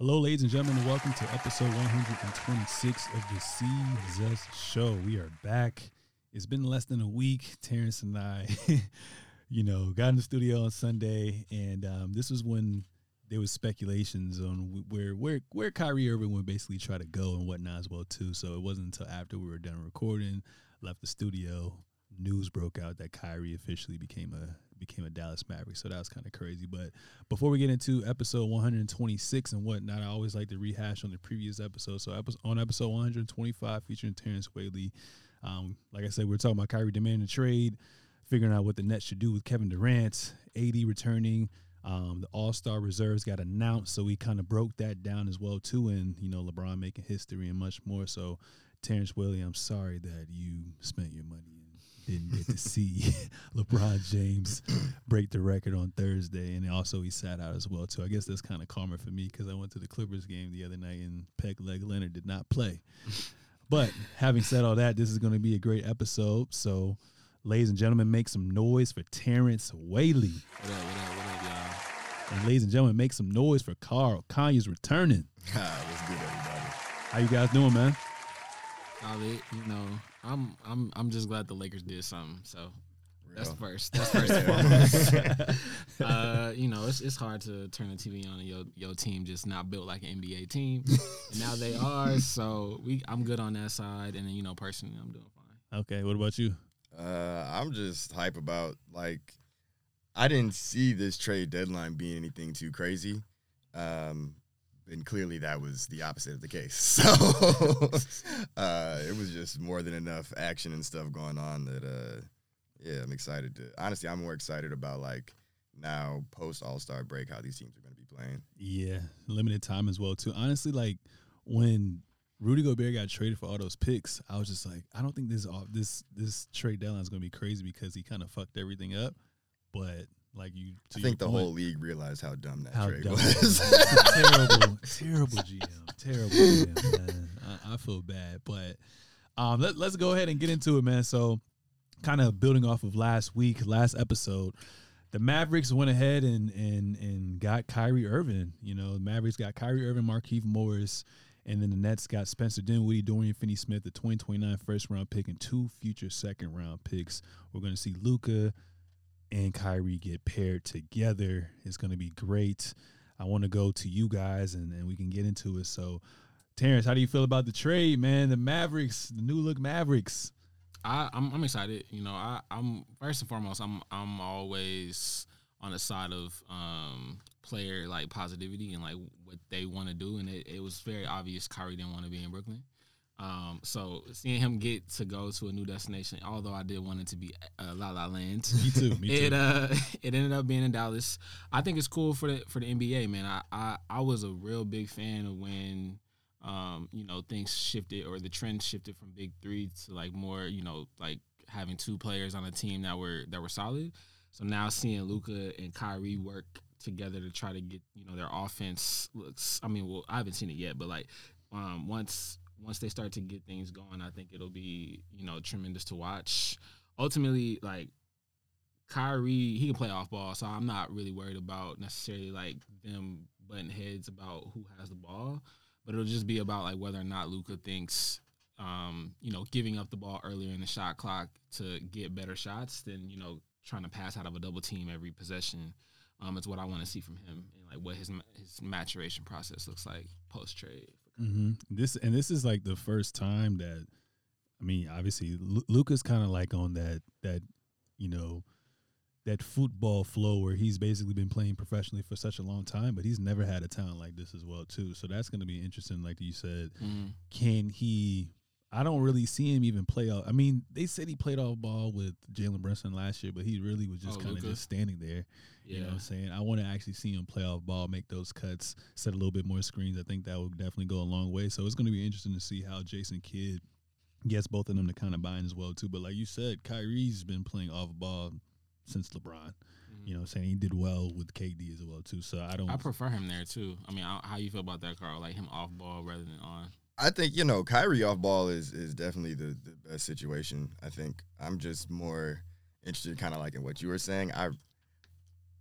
Hello, ladies and gentlemen, and welcome to episode 126 of the Seezus Show. We are back. It's been less than a week. Terrence and I, you know, got in the studio on Sunday, and um, this was when there was speculations on where where where Kyrie Irving would basically try to go and whatnot as well too. So it wasn't until after we were done recording, left the studio, news broke out that Kyrie officially became a became a Dallas Maverick. So that was kind of crazy. But before we get into episode 126 and whatnot, I always like to rehash on the previous episode. So on episode 125, featuring Terrence Whaley, um, like I said, we are talking about Kyrie demanding a trade, figuring out what the Nets should do with Kevin Durant, AD returning. Um, the All Star reserves got announced, so we kind of broke that down as well too, and you know LeBron making history and much more. So, Terrence Whaley, I'm sorry that you spent your money didn't get to see LeBron James break the record on Thursday, and also he sat out as well too. I guess that's kind of karma for me because I went to the Clippers game the other night and Peg Leg Leonard did not play. but having said all that, this is going to be a great episode. So, ladies and gentlemen, make some noise for Terrence Whaley. What up? What up? What up, y'all? And ladies and gentlemen, make some noise for Carl. Conyers returning. Ah, What's good, everybody? How you guys doing, man? Solid. You know, I'm I'm I'm just glad the Lakers did something. So that's first. That's first and foremost. uh, you know, it's it's hard to turn the TV on and your your team just not built like an NBA team. and now they are. So we I'm good on that side. And then you know, personally, I'm doing fine. Okay. What about you? Uh, I'm just hype about like I didn't see this trade deadline being anything too crazy. Um, and clearly that was the opposite of the case. So uh, it was just more than enough action and stuff going on that uh, yeah, I'm excited to honestly I'm more excited about like now post All Star break how these teams are going to be playing. Yeah, limited time as well too. Honestly, like when Rudy Gobert got traded for all those picks, I was just like, I don't think this this this trade deadline is going to be crazy because he kind of fucked everything up. But like you, I think the point, whole league realized how dumb that how trade dumb was. terrible, terrible GM, terrible GM. Man. I, I feel bad, but um, let, let's go ahead and get into it, man. So, kind of building off of last week, last episode, the Mavericks went ahead and and and got Kyrie Irving. You know, the Mavericks got Kyrie Irving, Markieff Morris, and then the Nets got Spencer Dinwiddie, Dorian Finney-Smith, the 2029 first round pick, and two future second round picks. We're going to see Luka and Kyrie get paired together. It's going to be great. I want to go to you guys and, and we can get into it. So, Terrence, how do you feel about the trade, man? The Mavericks, the new look Mavericks. I, I'm, I'm excited. You know, I, I'm first and foremost, I'm I'm always on the side of um, player like positivity and like what they want to do, and it, it was very obvious Kyrie didn't want to be in Brooklyn. Um, so seeing him get to go to a new destination, although I did want it to be uh, La La Land, me too. Me it uh, it ended up being in Dallas. I think it's cool for the for the NBA, man. I I, I was a real big fan of when um, you know things shifted or the trend shifted from big three to like more, you know, like having two players on a team that were that were solid. So now seeing Luka and Kyrie work together to try to get you know their offense looks. I mean, well, I haven't seen it yet, but like um, once once they start to get things going, I think it'll be you know tremendous to watch. Ultimately, like Kyrie, he can play off ball, so I'm not really worried about necessarily like them butting heads about who has the ball, but it'll just be about like whether or not Luka thinks, um, you know, giving up the ball earlier in the shot clock to get better shots than you know trying to pass out of a double team every possession. Um, it's what I want to see from him and like what his his maturation process looks like post trade. Mm-hmm. This and this is like the first time that I mean, obviously, L- Luka's kind of like on that that you know that football flow where he's basically been playing professionally for such a long time, but he's never had a talent like this as well too. So that's going to be interesting. Like you said, mm. can he I don't really see him even play off. I mean, they said he played off ball with Jalen Brunson last year, but he really was just oh, kind of just standing there. Yeah. You know what I'm saying? I want to actually see him play off ball, make those cuts, set a little bit more screens. I think that would definitely go a long way. So it's going to be interesting to see how Jason Kidd gets both of them to kind of bind as well too. But like you said, Kyrie's been playing off ball since LeBron. Mm-hmm. You know, what I'm saying he did well with KD as well too. So I don't. I prefer him there too. I mean, how you feel about that, Carl? Like him off ball rather than on. I think you know Kyrie off ball is is definitely the, the best situation. I think I'm just more interested, kind of like in what you were saying. I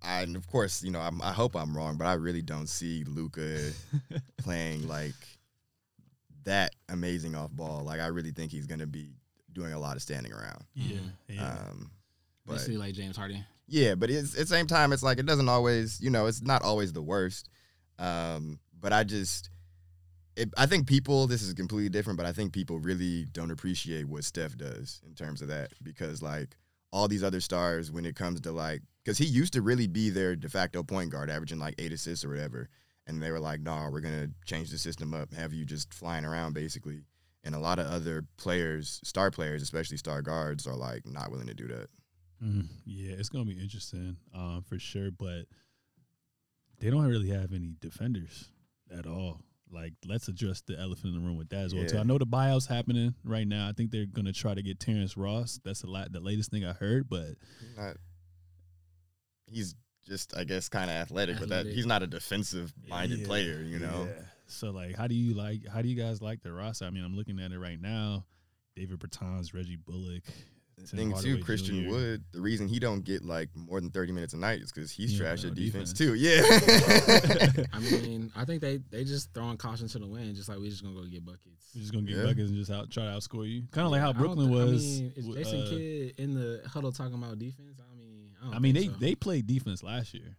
I and of course you know I'm, I hope I'm wrong, but I really don't see Luka playing like that amazing off ball. Like I really think he's gonna be doing a lot of standing around. Yeah, yeah. Um, but Basically, like James Harden. yeah, but it's at the same time, it's like it doesn't always, you know, it's not always the worst. Um, but I just, it, I think people, this is completely different, but I think people really don't appreciate what Steph does in terms of that because like all these other stars, when it comes to like, because he used to really be their de facto point guard, averaging like eight assists or whatever, and they were like, "Nah, we're gonna change the system up, have you just flying around basically." And a lot of other players, star players, especially star guards, are like not willing to do that. Mhm. Yeah, it's gonna be interesting, um, for sure. But they don't really have any defenders at all. Like, let's address the elephant in the room with that as well. So Yeah. I know the buyout's happening right now. I think they're gonna try to get Terrence Ross. That's the la- the latest thing I heard. But not he's just I guess kind of athletic, but that he's not a defensive minded Yeah, player, you know. yeah. So like, how do you like? How do you guys like the roster? I mean, I'm looking at it right now. David Bertans, Reggie Bullock. The Tim thing too, Christian Jr.. Wood, the reason he don't get like more than thirty minutes a night is because he's Yeah, trash no at defense, defense. too. Yeah. I mean, I think they they just throwing caution to the wind, just like we're just gonna go get buckets. We're just gonna get Yeah. buckets and just out try to outscore you. Kind of like Yeah, how I don't Brooklyn was. I mean, is w- Jason uh, Kidd in the huddle talking about defense? I mean, I, don't I mean, they so. they played defense last year.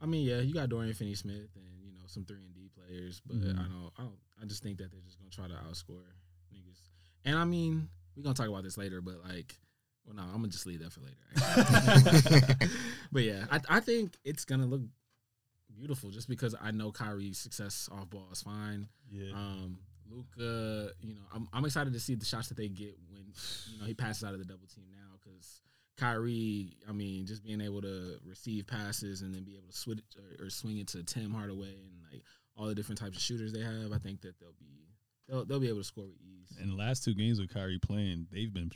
I mean, yeah, you got Dorian Finney-Smith and you know some three and D players, but Mhm. I don't, I don't, I just think that they're just gonna try to outscore niggas. And I mean, we're gonna talk about this later, but like, well, no, I'm gonna just leave that for later. but yeah, I, I think it's gonna look beautiful just because I know Kyrie's success off ball is fine. Yeah. Um, Luka, you know, I'm, I'm excited to see the shots that they get when you know he passes out of the double team now because Kyrie, I mean, just being able to receive passes and then be able to switch or, or swing it to Tim Hardaway and like all the different types of shooters they have, I think that they'll be they'll they'll be able to score with ease. In the last two games with Kyrie playing, they've been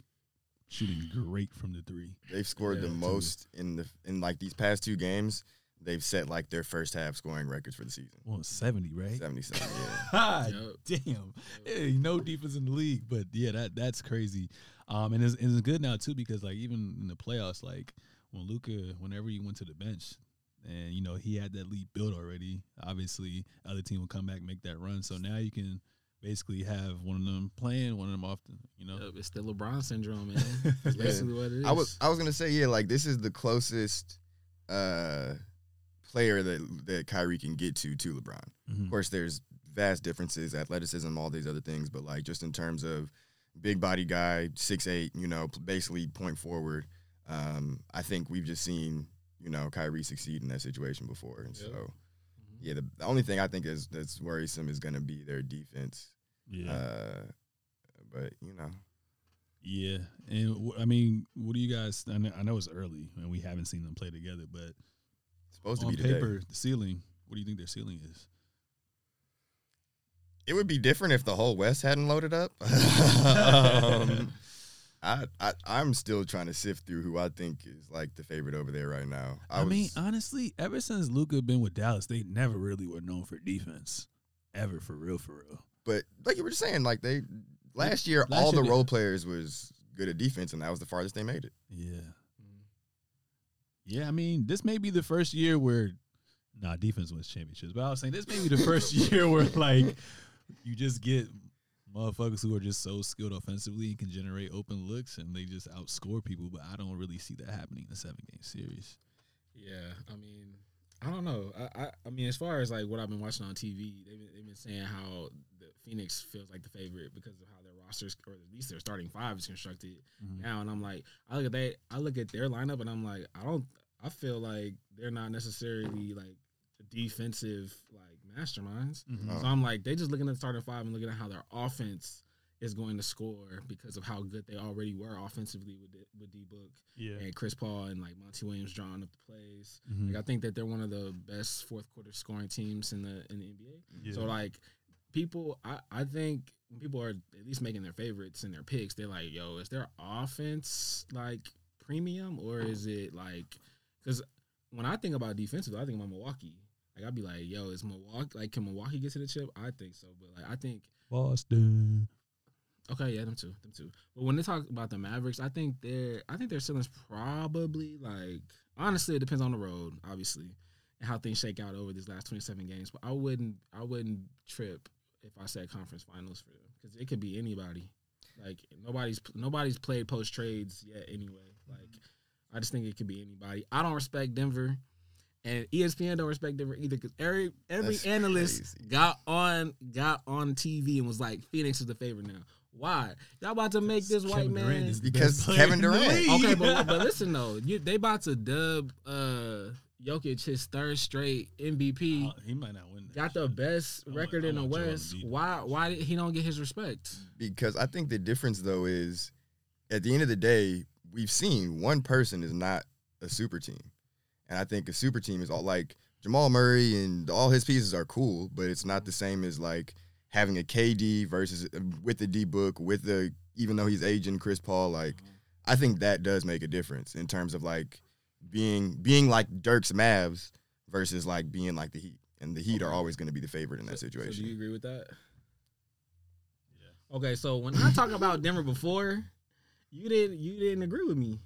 shooting great from the three. They've scored the Yeah, too. most in the in like these past two games. They've set like their first half scoring records for the season. Well, seventy, right? Seventy seven. Yeah. God Yep. damn. Hey, no defense in the league, but yeah, that that's crazy. Um, and it's, and it's good now too because like even in the playoffs, like when Luka, whenever he went to the bench, and you know he had that lead built already. Obviously, other team will come back make that run. So now you can basically have one of them playing, one of them often. You know, Yep, it's the LeBron syndrome, man. That's Yeah. basically what it is. I was I was gonna say yeah, like this is the closest uh player that that Kyrie can get to to LeBron. Mhm. Of course, there's vast differences, athleticism, all these other things, but like just in terms of big body guy, six eight, you know, basically point forward. Um, I think we've just seen you know Kyrie succeed in that situation before, and Yep. so. Yeah, the, the only thing I think is that's worrisome is going to be their defense. yeah, Uh, but you know, yeah. And I mean, what do you guys? I know, I know it's early and we haven't seen them play together, but it's supposed to be today. paper, the ceiling. What do you think their ceiling is? It would be different if the whole West hadn't loaded up. um, I, I I'm still trying to sift through who I think is like the favorite over there right now. I, was, mean, honestly, ever since Luka been with Dallas, they never really were known for defense, ever for real, for real. but like you were just saying, like they last year, Last all year the they- role players was good at defense, and that was the farthest they made it. Yeah, Mhm. yeah. I mean, this may be the first year where, nah, defense wins championships. But I was saying this may be the first year where like you just get motherfuckers who are just so skilled offensively and can generate open looks, and they just outscore people. But I don't really see that happening in a seven game series. Yeah, I mean, I don't know. I, I, I mean, as far as like what I've been watching on TV, they've been, they've been saying how the Phoenix feels like the favorite because of how their rosters, or at least their starting five is constructed Mhm. now. And I'm like, I look at that, I look at their lineup, and I'm like, I don't, I feel like they're not necessarily like defensive like masterminds. Mhm. Oh. So I'm like, they just looking at the starting five and looking at how their offense is going to score because of how good they already were offensively with D- with D Book Yeah. and Chris Paul and like Monty Williams drawing up the plays. Mhm. Like I think that they're one of the best fourth quarter scoring teams in the in the NBA. Yeah. So like people, I I think when people are at least making their favorites and their picks, they're like, yo, is their offense like premium or is it like because when I think about defensive, I think about Milwaukee. Like I'd be like, yo, is Milwaukee like can Milwaukee get to the chip? I think so, but like I think Boston. Okay, yeah, them too, them too. But when they talk about the Mavericks, I think they're I think their ceiling's probably like honestly, it depends on the road, obviously, and how things shake out over these last 27 games. But I wouldn't, I wouldn't trip if I said conference finals for them because it could be anybody. Like nobody's nobody's played post trades yet anyway. Like I just think it could be anybody. I don't respect Denver, and ESPN don't respect them either because every every That's analyst crazy. got on got on TV and was like Phoenix is the favorite now. Why y'all about to make this white Kevin Durant man? is Because Kevin Durant. Okay, but but listen though, you, they about to dub uh Jokic his third straight MVP. Uh, he might not win. that Got the shit. best I want- record I in the West. Why why did he don't get his respect? because I think the difference though is at the end of the day, we've seen one person is not a super team. And I think a super team is all like Jamal Murray and all his pieces are cool, but it's not the same as like having a KD versus uh, with the D book, with the even though he's aging Chris Paul, like I think that does make a difference in terms of like being being like Dirk's Mavs versus like being like the Heat. And the Heat are always going to be the favorite in that So- situation. So do you agree with that? Yeah. Okay, so when I talk about Denver before, you didn't you didn't agree with me.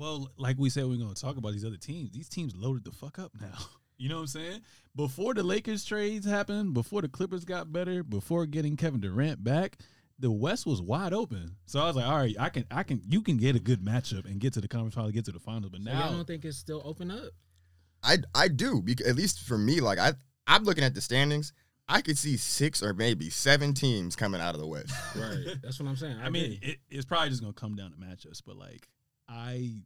Well, like we said, we're going to talk about these other teams. These teams loaded the fuck up now. You know what I'm saying? Before the Lakers trades happened, before the Clippers got better, before getting Kevin Durant back, the West was wide open. So I was like, all right, I can, I can, you can get a good matchup and get to the conference final, get to the finals. But So now, y'all don't think it's still open up? I I do because at least for me, like I I'm looking at the standings. I could see six or maybe seven teams coming out of the West. Right. That's what I'm saying. I, I mean, it, it's probably just gonna come down to matchups. But like, I,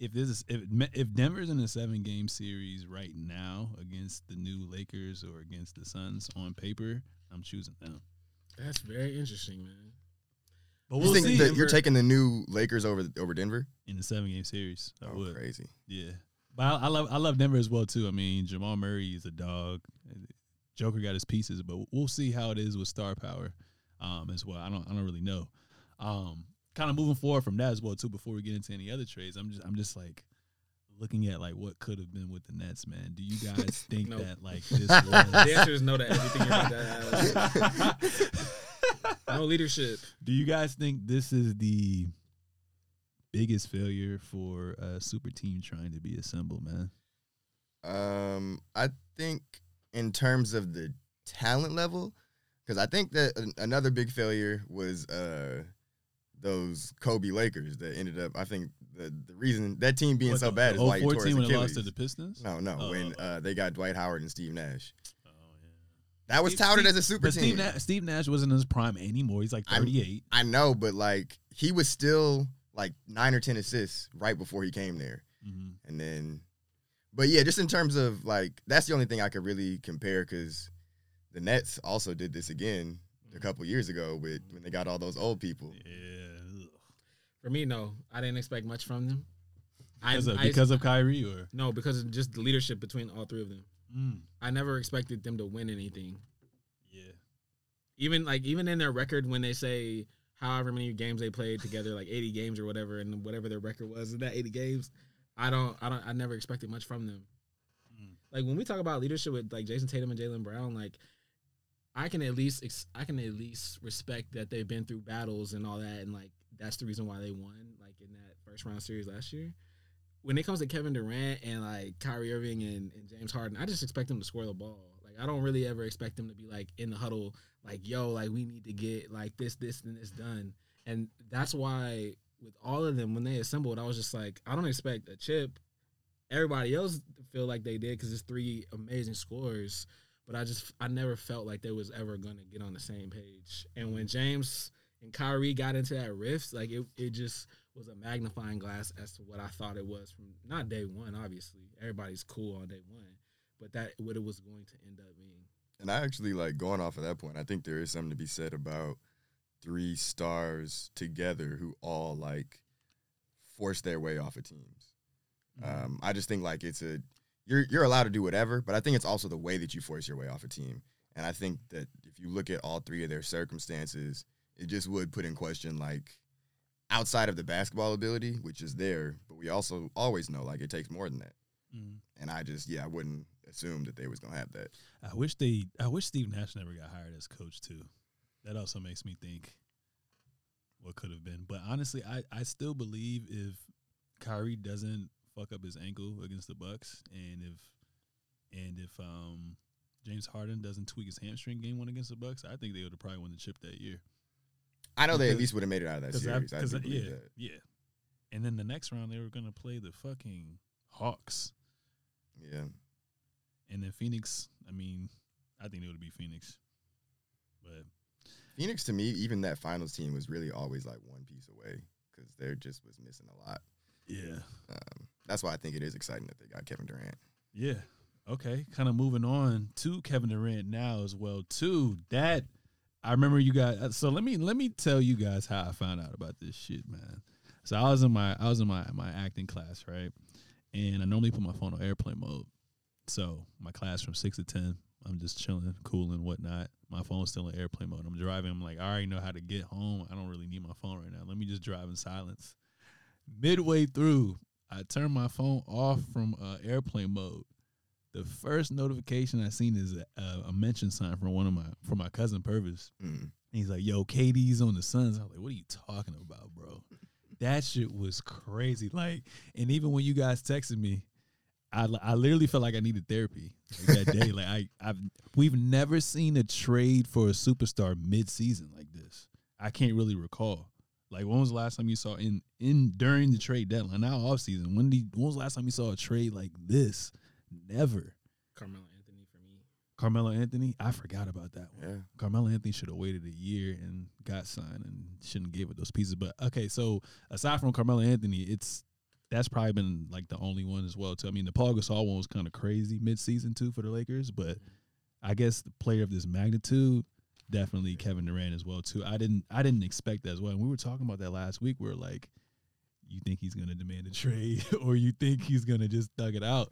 if this is if if Denver's in a seven game series right now against the new Lakers or against the Suns on paper, I'm choosing them. that's very interesting, man. But you we'll think see that you're taking the new Lakers over over Denver? in the seven game series. I Oh, would, crazy. yeah. But I, I love I love Denver as well too. I mean, Jamal Murray is a dog. Joker got his pieces, but we'll see how it is with star power um, as well. I don't I don't really know. Um, kind of moving forward from that as well too. Before we get into any other trades, I'm just I'm just like looking at like what could have been with the Nets, man. Do you guys think No. that like this Was... The answer is no to everything you're about to ask. No leadership. Do you guys think this is the biggest failure for a super team trying to be assembled, man? Um, I think in terms of the talent level, because I think that an- another big failure was uh those Kobe Lakers that ended up. I think the the reason that team being What, so bad is like he 04 tore his team when Achilles. lost to the Pistons. no, no, Oh, when oh. uh, they got Dwight Howard and Steve Nash. Oh, yeah. That was Steve- touted Steve- as a super team. Steve Nash, Steve Nash wasn't in his prime anymore. He's like I'm- 38. I know, but like he was still like nine or ten assists right before he came there. hmm And then, but yeah, just in terms of like, that's the only thing I could really compare because the Nets also did this again a couple years ago with when they got all those old people. Yeah. For me, no. I didn't expect much from them. Because, I, of, I- because of Kyrie or no, because of just the leadership between all three of them. mm, I never expected them to win anything. yeah. Even like even in their record when they say however many games they played together, like 80 games or whatever, and whatever their record was in that 80 games, I don't I don't I never expected much from them. Mm. Like when we talk about leadership with like Jayson Tatum and Jaylen Brown, like I can at least ex- I can at least respect that they've been through battles and all that, and like that's the reason why they won, like in that first round series last year. When it comes to Kevin Durant and like Kyrie Irving and, and James Harden, I just expect them to score the ball. Like I don't really ever expect them to be like in the huddle, like yo, like we need to get like this, this, and this done. And that's why with all of them when they assembled, I was just like, I don't expect a chip. Everybody else feel like they did because it's three amazing scores but I just I never felt like they was ever gonna get on the same page. And when James and Kyrie got into that rift, like it, it just was a magnifying glass as to what I thought it was from not day one, obviously. Everybody's cool on day one, but that what it was going to end up being. And I actually like going off of that point. I think there is something to be said about three stars together who all like force their way off of teams. Mm-hmm. Um, I just think like it's a you're you're allowed to do whatever, but I think it's also the way that you force your way off a team. And I think that if you look at all three of their circumstances, it just would put in question like outside of the basketball ability, which is there, but we also always know like it takes more than that. Mm. And I just yeah, I wouldn't assume that they was gonna have that. I wish they. I wish Steve Nash never got hired as coach too. That also makes me think what could have been. But honestly, I I still believe if Kyrie doesn't fuck up his ankle against the Bucks, and if and if um James Harden doesn't tweak his hamstring game one against the Bucks, I think they would have probably won the chip that year. I know they at least would have made it out of that series. I, do I- believe yeah, that. yeah. And then the next round they were gonna play the fucking Hawks, Yeah. and then Phoenix. I mean, I think it would be Phoenix, but Phoenix to me, even that finals team was really always like one piece away because there just was missing a lot. yeah, Um, that's why I think it is exciting that they got Kevin Durant. yeah. Okay, kind of moving on to Kevin Durant now as well too. That I remember you guys. So let me let me tell you guys how I found out about this shit, man. So I was in my I was in my my acting class, right? And I normally put my phone on airplane mode. So my class from six to ten, I'm just chilling, cool and whatnot. My phone's still in airplane mode. I'm driving. I'm like, I already know how to get home. I don't really need my phone right now. Let me just drive in silence. Midway through, I turn my phone off from uh, airplane mode. The first notification I seen is a, a mention sign from one of my from my cousin Purvis. Mm. He's like, "Yo, KD's on the Suns." I was like, "What are you talking about, bro?" that shit was crazy. Like, and even when you guys texted me, I I literally felt like I needed therapy like, that day. like, I I've we've never seen a trade for a superstar mid season like this. I can't really recall. Like, when was the last time you saw in in during the trade deadline, now off season? When did when was the last time you saw a trade like this? Never. Carmelo Anthony for me. Carmelo Anthony, I forgot about that one. Yeah. Carmelo Anthony should have waited a year and got signed and shouldn't give it those pieces. But okay, so aside from Carmelo Anthony, it's that's probably been like the only one as well too. I mean, the Paul Gasol one was kind of crazy midseason too for the Lakers, but I guess the player of this magnitude, definitely Kevin Durant as well too. I didn't I didn't expect that as well. And we were talking about that last week. We are like, you think he's gonna demand a trade, or you think he's gonna just thug it out?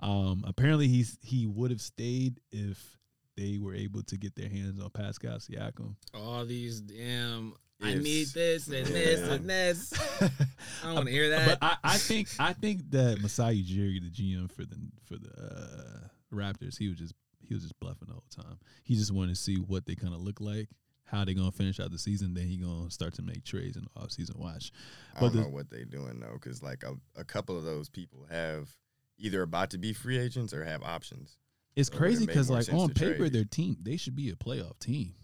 Um, apparently he's he would have stayed if they were able to get their hands on Pascal Siakam. All these damn. I need this and this Yeah. and this. I don't want to hear that. But I, I think I think that Masai Ujiri, the GM for the for the uh, Raptors, he was just he was just bluffing the whole time. He just wanted to see what they kind of look like, how they gonna finish out the season. Then he gonna start to make trades in the off season Watch. But I don't the- know what they doing though, because like a, a couple of those people have either about to be free agents or have options, It's It crazy because like on paper, trade. their team they should be a playoff team.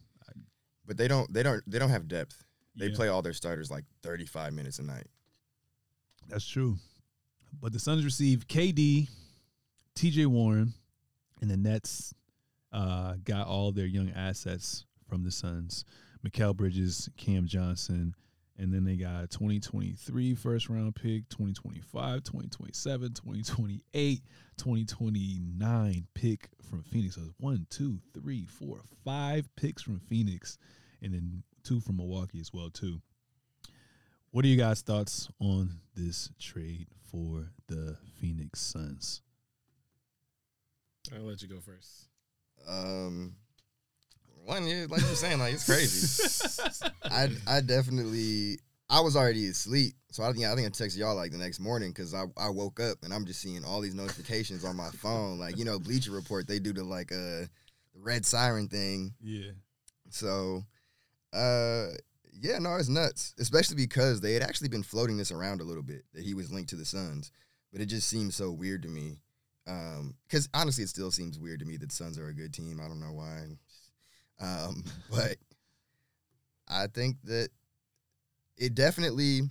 but they don't. They don't. They don't have depth. They Yeah. play all their starters like 35 minutes a night. That's true. But the Suns received KD, TJ Warren, and the Nets uh, got all their young assets from the Suns. Mikal Bridges, Cam Johnson, and then they got a 2023 first round pick, 2025, 2027, 2028, 2029 pick from Phoenix. So it's one, two, three, four, five picks from Phoenix, and then two from Milwaukee as well, too. What are you guys' thoughts on this trade for the Phoenix Suns? I'll let you go first. Um, one, yeah, like you're saying, like it's crazy. I I definitely I was already asleep, so I think I think I texted y'all like the next morning because I, I woke up and I'm just seeing all these notifications on my phone, like you know Bleacher Report they do the like uh the red siren thing. Yeah. So, uh, yeah, no, it's nuts, especially because they had actually been floating this around a little bit that he was linked to the Suns, but it just seems so weird to me. Um, because honestly, it still seems weird to me that Suns are a good team. I don't know why. Um, but I think that it definitely.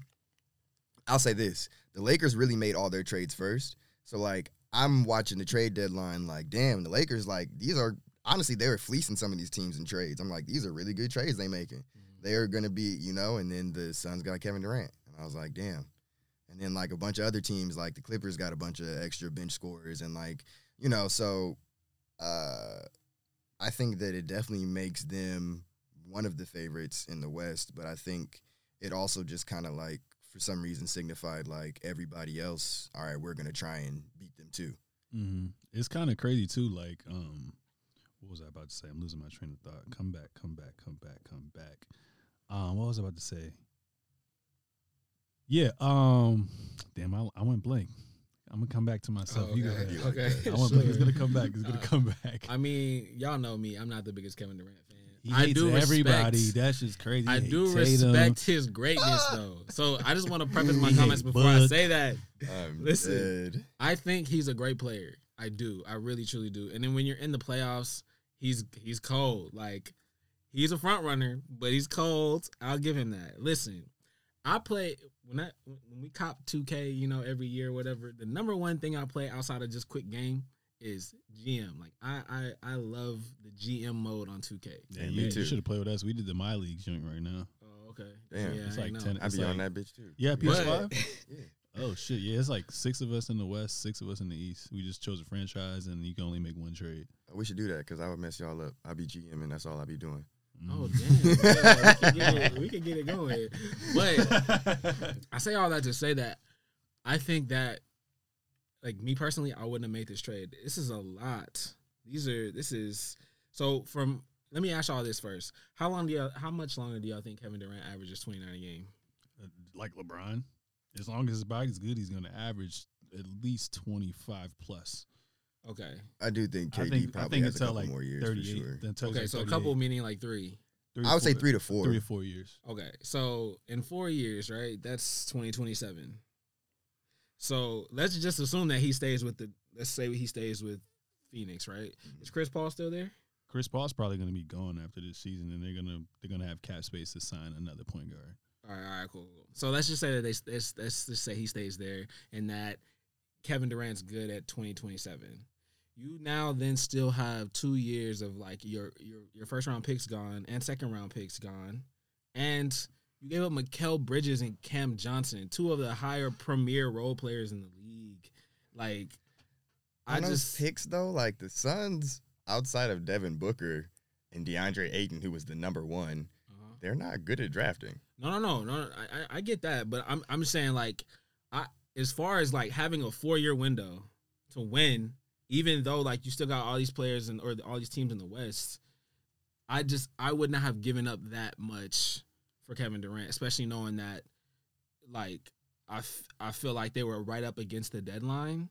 I'll say this: the Lakers really made all their trades first. So like, I'm watching the trade deadline. Like, damn, the Lakers like these are honestly they were fleecing some of these teams in trades. I'm like, these are really good trades they making. They're gonna be, you know, and then the Suns got Kevin Durant, and I was like, damn. And then like a bunch of other teams, like the Clippers, got a bunch of extra bench scorers, and like you know, so uh, I think that it definitely makes them one of the favorites in the West. But I think it also just kind of like for some reason signified like everybody else. All right, we're gonna try and beat them too. Mm-hmm. It's kind of crazy too. Like, um, what was I about to say? I'm losing my train of thought. Come back, come back, come back, come back. Um, what was I about to say? Yeah. Um, damn, I, I went blank. I'm gonna come back to myself. Oh, You go okay. ahead. You Okay. that. I went blank. It's gonna come back. It's gonna Uh, come back. I mean, y'all know me. I'm not the biggest Kevin Durant fan. He I hates do everybody. respect- That's just crazy. I do hates Tatum. respect his greatness though. So I just want to preface my comments hates before I say that. I'm Listen. dead. I think he's a great player. I do. I really truly do. And then when you're in the playoffs, he's he's cold. Like he's a front runner, but he's cold. I'll give him that. Listen, I play when I when we cop 2K, you know, every year, whatever. The number one thing I play outside of just quick game is GM. Like I I I love the GM mode on 2K. Yeah, Yeah, you, me too. should have played with us. We did the my league joint right now. Oh, okay. Damn. Yeah, It's I like know. 10 I'd be on that bitch too. Yeah, But- PS5. Yeah. Oh shit, yeah, it's like six of us in the West, six of us in the East. We just chose a franchise, and you can only make one trade. We should do that because I would mess y'all up. I'd be GM and that's all I'd be doing. Oh damn! Yeah, we, can get it, we can get it going, but I say all that to say that I think that, like me personally, I wouldn't have made this trade. This is a lot. These are this is so from. Let me ask y'all this first. How long do y'all? How much longer do y'all think Kevin Durant averages twenty nine a game? Uh, like LeBron, as long as his body's good, he's going to average at least twenty five plus. Okay. I do think I KD think I probably think has a until couple like more years thirty for eight. sure. Okay. So a couple meaning like three. I would say three to four. three to four years. Okay, so in four years, right? That's twenty twenty seven. So let's just assume that he stays with the. Let's say he stays with Phoenix, right? Mm-hmm. Is Chris Paul still there? Chris Paul's probably going to be gone after this season, and they're gonna they're gonna have cap space to sign another point guard. All right, all right, cool. cool. So let's just say that they let's, let's just say he stays there, and that Kevin Durant's good at twenty twenty seven. You now then still have two years of like your your your first round picks gone and second round picks gone, and you gave up Mikal Bridges and Cam Johnson, two of the higher premier role players in the league. Like, I On those just picks though, like the Suns outside of Devin Booker and DeAndre Ayton, who was the number one, Uh-huh. they're not good at drafting. No, no, no, no. I, I- I get that, but I'm I'm saying like, I as far as like having a four year window to win, even though like you still got all these players and or all these teams in the West, I just I would not have given up that much for Kevin Durant, especially knowing that like I, f- I feel like they were right up against the deadline.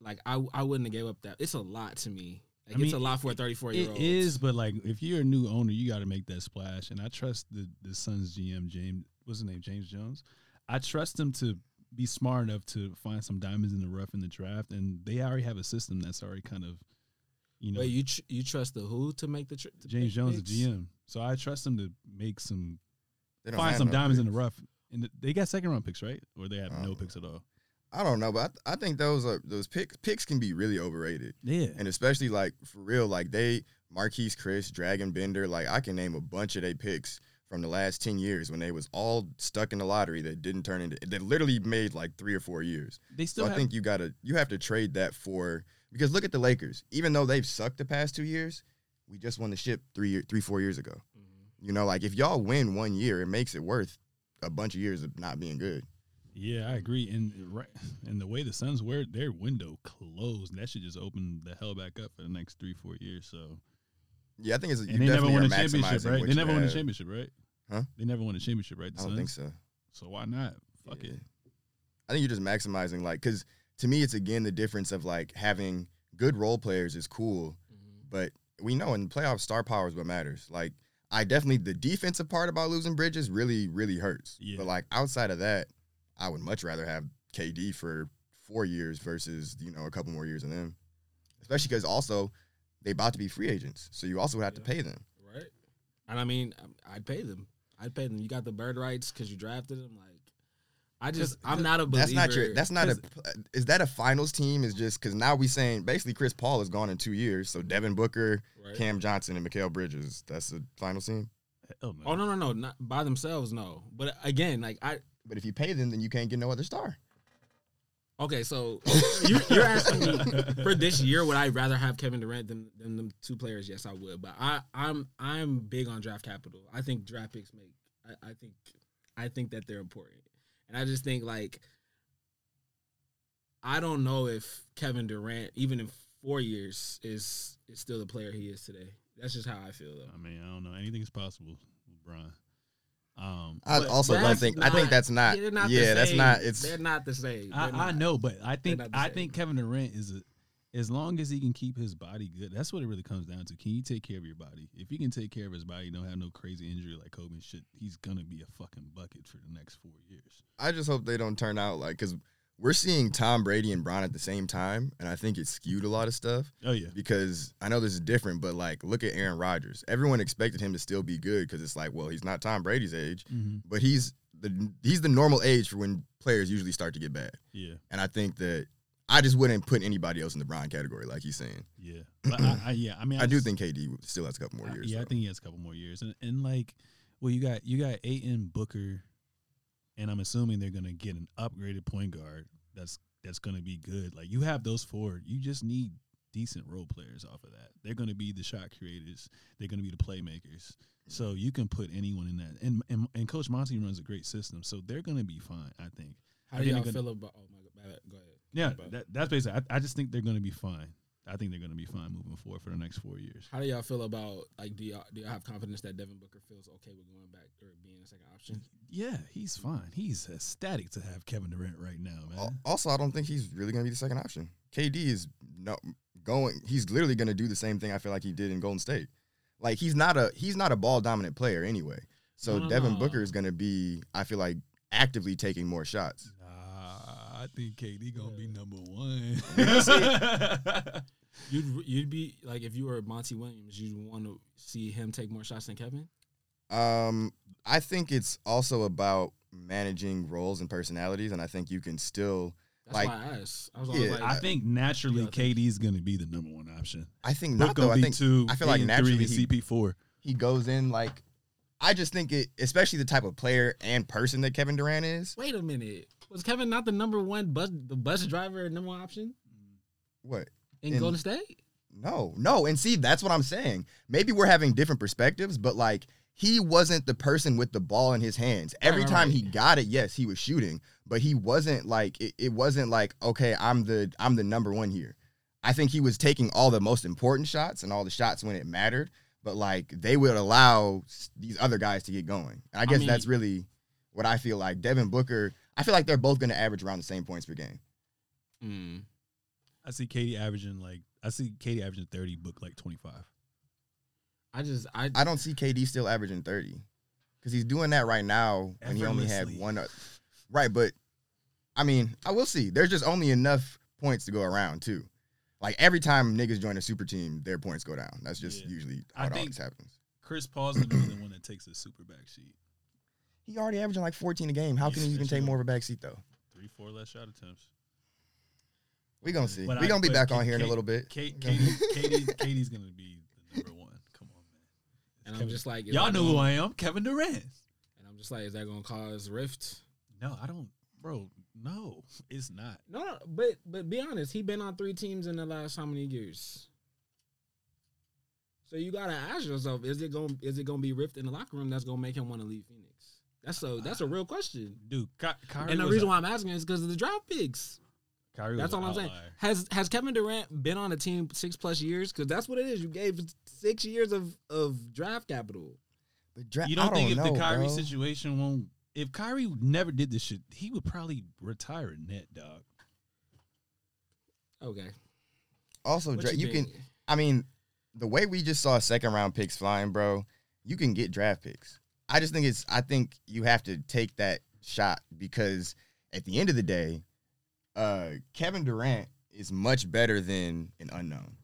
Like I I wouldn't have gave up that. It's a lot to me. Like I it's a lot for a 34 year old. is, but like if you're a new owner, you got to make that splash. And I trust the the Suns GM James, what's his name, James Jones. I trust him to be smart enough to find some diamonds in the rough in the draft, and they already have a system that's already kind of, you know, Wait, you tr- you trust the who to make the tr- to James make Jones, the picks? GM. So I trust him to make some find some no diamonds in the rough. And they got second round picks, right? Or they have no Oh. picks at all. I don't know, but I, th- I think those are those picks. Picks can be really overrated, Yeah, and especially like for real, like they Marquese Chriss, Dragan Bender. Like I can name a bunch of their picks from the last ten years when they was all stuck in the lottery that didn't turn into that literally made like three or four years. they still So I think you gotta you have to trade that for because look at the Lakers. Even though they've sucked the past two years, we just won the ship three year, three four years ago. Mhm. You know, like if y'all win one year, it makes it worth a bunch of years of not being good. Yeah, I agree. And right, and the way the Suns were, their window closed, that should just open the hell back up for the next three, four years. So, Yeah, I think it's you and they never definitely won are a championship, maximizing right? They never won a championship, right? Huh? They never won a championship, right? The I don't Suns? think so. So why not? Fuck Yeah. it. I think you're just maximizing like because to me it's again the difference of like having good role players is cool, Mhm. but we know in the playoffs star power is what matters. Like I definitely the defensive part about losing Bridges really really hurts. Yeah. But like outside of that, I would much rather have KD for four years versus you know a couple more years of them, especially because also they about to be free agents, so you also would have to pay them. Right. And I mean, I'd pay them. I'd pay them. You got the bird rights because you drafted them. Like, I just, I'm not a believer. That's not your. That's not a. Is that a finals team? Is just because now we saying basically Chris Paul is gone in two years. So Devin Booker, Right. Cam Johnson, and Mikal Bridges. That's the finals team. Hell no. Oh no, no, no, not by themselves. No, but again, like I. But if you pay them, then you can't get no other star. Okay, so you're, you're asking me for this year, would I rather have Kevin Durant than than them two players? Yes, I would. But I, I'm I'm big on draft capital. I think draft picks make. I, I think I think that they're important, and I just think like I don't know if Kevin Durant, even in four years, is is still the player he is today. That's just how I feel though. I mean, I don't know. Anything is possible, LeBron. Um, I also don't that's think. I think that's not. they're yeah, that's not. It's they're not the same. I, They're I know, but I think I think Kevin Durant is a as long as he can keep his body good, that's what it really comes down to. Can you take care of your body? If he can take care of his body, don't have no crazy injury like Kobe and shit, he's gonna be a fucking bucket for the next four years. I just hope they don't turn out like because we're seeing Tom Brady and Bron at the same time, and I think it skewed a lot of stuff. Oh yeah, because I know this is different, but like look at Aaron Rodgers. Everyone expected him to still be good because it's like, well, he's not Tom Brady's age, mm-hmm. but he's the he's the normal age for when players usually start to get bad. yeah, And I think that I just wouldn't put anybody else in the Bron category, like he's saying. yeah. But I, I, yeah, I mean, I do just- think KD still has a couple more I- years. yeah, I think he has a couple more years, and and like, well, you got you got Ayton Booker, and I'm assuming they're gonna get an upgraded point guard that's that's gonna be good. Like you have those four, you just need decent role players off of that. They're gonna be the shot creators. They're gonna be the playmakers. So you can put anyone in that, and and, and Coach Monty runs a great system, so they're gonna be fine. I think. How do y'all feel about? Oh my god, go ahead. Yeah, that, that's basically. I, I just think they're gonna be fine. I think they're gonna be fine moving forward for the next four years. how do y'all feel about like do y'all do y'all have confidence that Devin Booker feels okay with going back or being a second option? Yeah, he's fine. He's ecstatic to have Kevin Durant right now, man. Also, I don't think he's really going to be the second option. KD is no going. He's literally going to do the same thing. I feel like he did in Golden State. Like he's not a he's not a ball dominant player anyway. So No, no, Devin no. Booker is going to be. I feel like actively taking more shots. Nah, I think KD gonna be number one. You'd you'd be like if you were Monty Williams, you'd want to see him take more shots than Kevin. Um, I think it's also about managing roles and personalities, and I think you can still. That's Like- why I asked. I was Yeah, like, I think naturally Yeah, I think- KD's gonna be the number one option. I think not gonna though. I be think two. I feel like naturally three, CP four. he goes in like. I just think it, especially the type of player and person that Kevin Durant is. wait a minute, was Kevin not the number one bus the bus driver number one option What? in In- Golden State? No, no. And see, that's what I'm saying. Maybe we're having different perspectives, but like he wasn't the person with the ball in his hands. Every right, time right. he got it, yes, he was shooting, but he wasn't like it, it wasn't like, okay, I'm the I'm the number one here. I think he was taking all the most important shots and all the shots when it mattered, but like they would allow these other guys to get going. And I guess mean- that's really what I feel like. Devin Booker, I feel like they're both going to average around the same points per game. Mm. I see KD averaging like I see KD averaging thirty, book like twenty five. I just I, I don't see KD still averaging 30 because he's doing that right now and he only had one. o- Right, but I mean, I will see. There's just only enough points to go around, too. Like every time niggas join a super team, their points go down. That's just Yeah. usually I how it think- always happens. Chris Paul's gonna be the one that takes the super back sheet. He already averaging like 14 a game. How Yeah, can he even take more of a backseat though? Three, four less shot attempts. We're going to see. But we I- going to be back K- on here in a little bit. K, KD, KD, KD's gonna be the number one. Come on, man. and I'm just like Y'all know who I am, Kevin Durant. And I'm just like, is that gonna cause rift? No, I don't, bro. No, it's not. No, no, but but be honest, he been on three teams in the last how many years? So you gotta ask yourself: Is it going? to Is it going to be rift in the locker room that's going to make him want to leave Phoenix? That's a that's a real question. Dude, Ky- Kyrie And the reason a- why I'm asking is because of the draft picks. Kyrie That's all I'm saying. Has has Kevin Durant been on a team six plus years? Because that's what it is. You gave six years of of draft capital. But dra- You don't I think if know, the Kyrie bro. situation won't, if Kyrie never did this shit, he would probably retire a net, dog. Okay, Also, What dra- you can. I mean, the way we just saw second round picks flying, bro, you can get draft picks. I just think it's I think you have to take that shot because at the end of the day, uh Kevin Durant is much better than an unknown.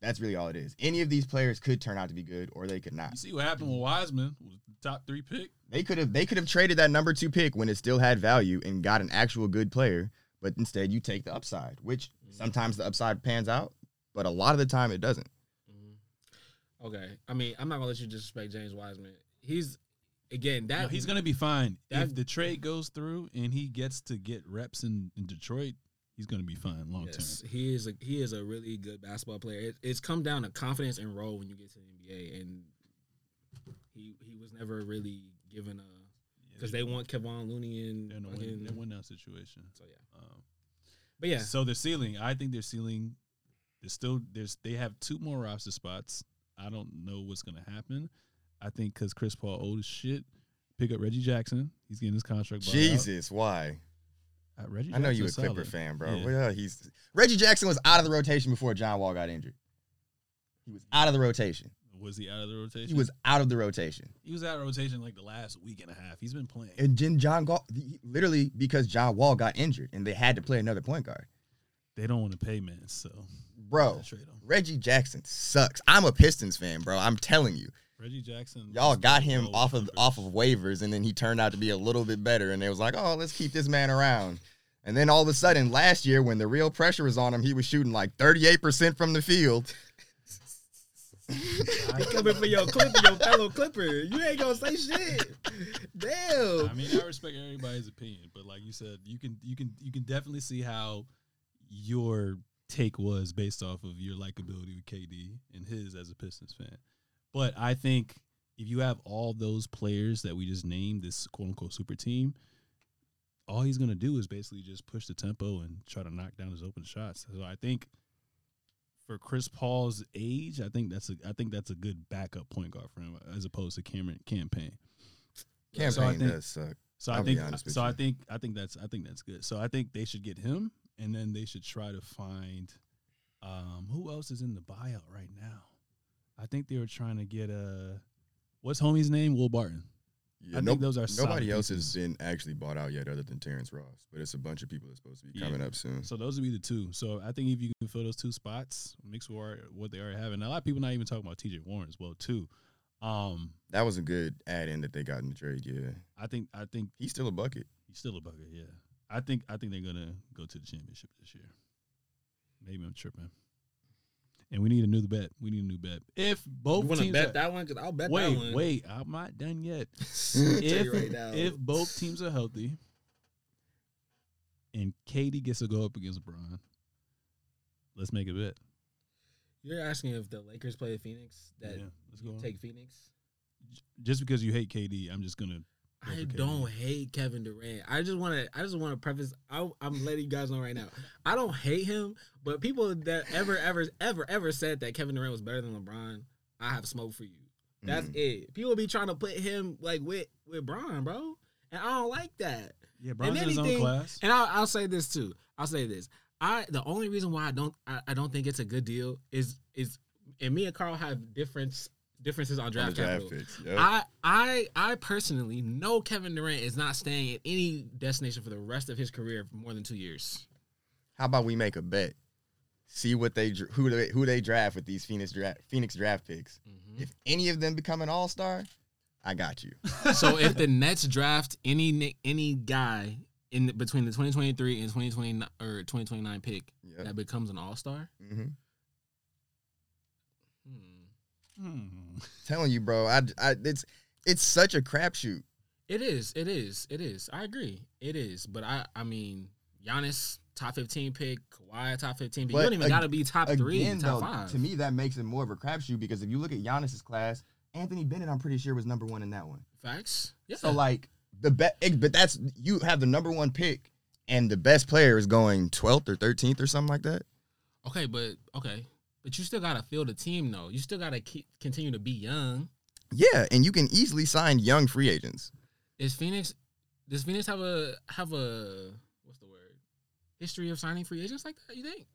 That's really all it is. Any of these players could turn out to be good or they could not. You see what happened with Wiseman? Was the top three pick. They could have they could have traded that number 2 pick when it still had value and got an actual good player, but instead you take the upside, which sometimes the upside pans out, but a lot of the time it doesn't. Mhm. Okay, I mean, I'm not gonna let you disrespect James Wiseman. He's again that No, he's gonna be fine that- if the trade goes through and he gets to get reps in, in Detroit. He's gonna be fine long term. Yes, he is a he is a really good basketball player. It, it's come down to confidence and role when you get to the NBA, and he he was never really given a because they want Kevon Looney they're in a win, they're win now situation. so yeah. Um, But yeah, So their ceiling, I think their ceiling, there's still there's they have two more roster spots. I don't know what's gonna happen. I think because Chris Paul old as shit, pick up Reggie Jackson. He's getting his contract. bought out. Jesus, why? Uh, Reggie I know you a Clipper solid. fan, bro. Yeah. Well, he's Reggie Jackson was out of the rotation before John Wall got injured. He was out of the rotation. Was he out of the rotation? He was out of the rotation. He was out of rotation like the last week and a half. He's been playing. And then John Wall, literally because John Wall got injured and they had to play another point guard. they don't want to pay man, so Bro. Reggie Jackson sucks. I'm a Pistons fan, bro. I'm telling you. Reggie Jackson. Y'all got him off of Clippers. off of waivers, and then he turned out to be a little bit better. And they was like, "Oh, let's keep this man around." And then all of a sudden, last year, when the real pressure was on him, he was shooting like 38 percent from the field. He coming for your Clipper, your fellow Clipper. You ain't gonna say shit. Damn. I mean, I respect everybody's opinion, but like you said, you can you can you can definitely see how your take was based off of your likability with KD and his as a Pistons fan. But I think if you have all those players that we just named, this quote unquote super team, all he's gonna do is basically just push the tempo and try to knock down his open shots. So I think for Chris Paul's age, I think that's a I think that's a good backup point guard for him as opposed to Cameron Cam Payne. Campaign So I think- does suck. So I'll I think so I think I think that's I think that's good. So I think they should get him and then they should try to find um who else is in the buyout right now? I think they were trying to get uh what's homie's name? Will Barton. Yeah, I no- think those are nobody else has been actually bought out yet, other than Terrence Ross. But it's a bunch of people that's supposed to be coming up soon. So those would be the two. So I think if you can fill those two spots, mix with what- what they already have, and a lot of people not even talking about TJ Warren as well too. Um, That was a good add-in that they got in the trade. Yeah, I think I think he's still a bucket. he's still a bucket. Yeah, I think I think they're gonna go to the championship this year. Maybe I'm tripping. And we need a new bet. We need a new bet. If both teams. You want to bet are- that one? Cause I'll bet wait, that one. wait, wait. I'm not done yet. If right if both teams are healthy, and KD gets to go up against Bron, let's make a bet. You're asking if the Lakers play the Phoenix, that yeah, let's go. on. take Phoenix. Just because you hate KD, I'm just gonna. I don't hate Kevin Durant. I just want to. I just want to preface. I, I'm letting you guys know right now. I don't hate him, but people that ever, ever, ever, ever said that Kevin Durant was better than LeBron, I have smoke for you. That's Mm. it. People be trying to put him like with with Bron, bro, and I don't like that. Yeah, Bron's in his own anything- class. And I'll, I'll say this too. I'll say this. I the only reason why I don't I, I don't think it's a good deal is is and me and Carl have difference differences on On draft, the draft capital. picks. Yep. I I I personally know Kevin Durant is not staying at any destination for the rest of his career for more than two years. How about we make a bet? See what they who they who they draft with these Phoenix draft Phoenix draft picks. Mm-hmm. If any of them become an All Star, I got you. so if the Nets draft any any guy in the, between the 2023 and 2029 or 2029 pick Yep. that becomes an All Star, hmm hmm. Hmm. Telling you, bro. I, I it's it's such a crapshoot. It is. It is. It is. I agree. It is. But I I mean, Giannis top 15 pick, Kawhi top 15 pick. But you don't even ag- got to be top 3, top though, 5. to me that makes it more of a crapshoot because if you look at Giannis's class, Anthony Bennett, I'm pretty sure was number one in that one. Facts. Yeah. So like the best, but that's you have the number one pick, and the best player is going 12th or 13th or something like that. okay, but okay. But you still got to fill the team though. You still got to keep continue to be young. Yeah, and you can easily sign young free agents. Is Phoenix does Phoenix have a have a what's the word? History of signing free agents like that, you think?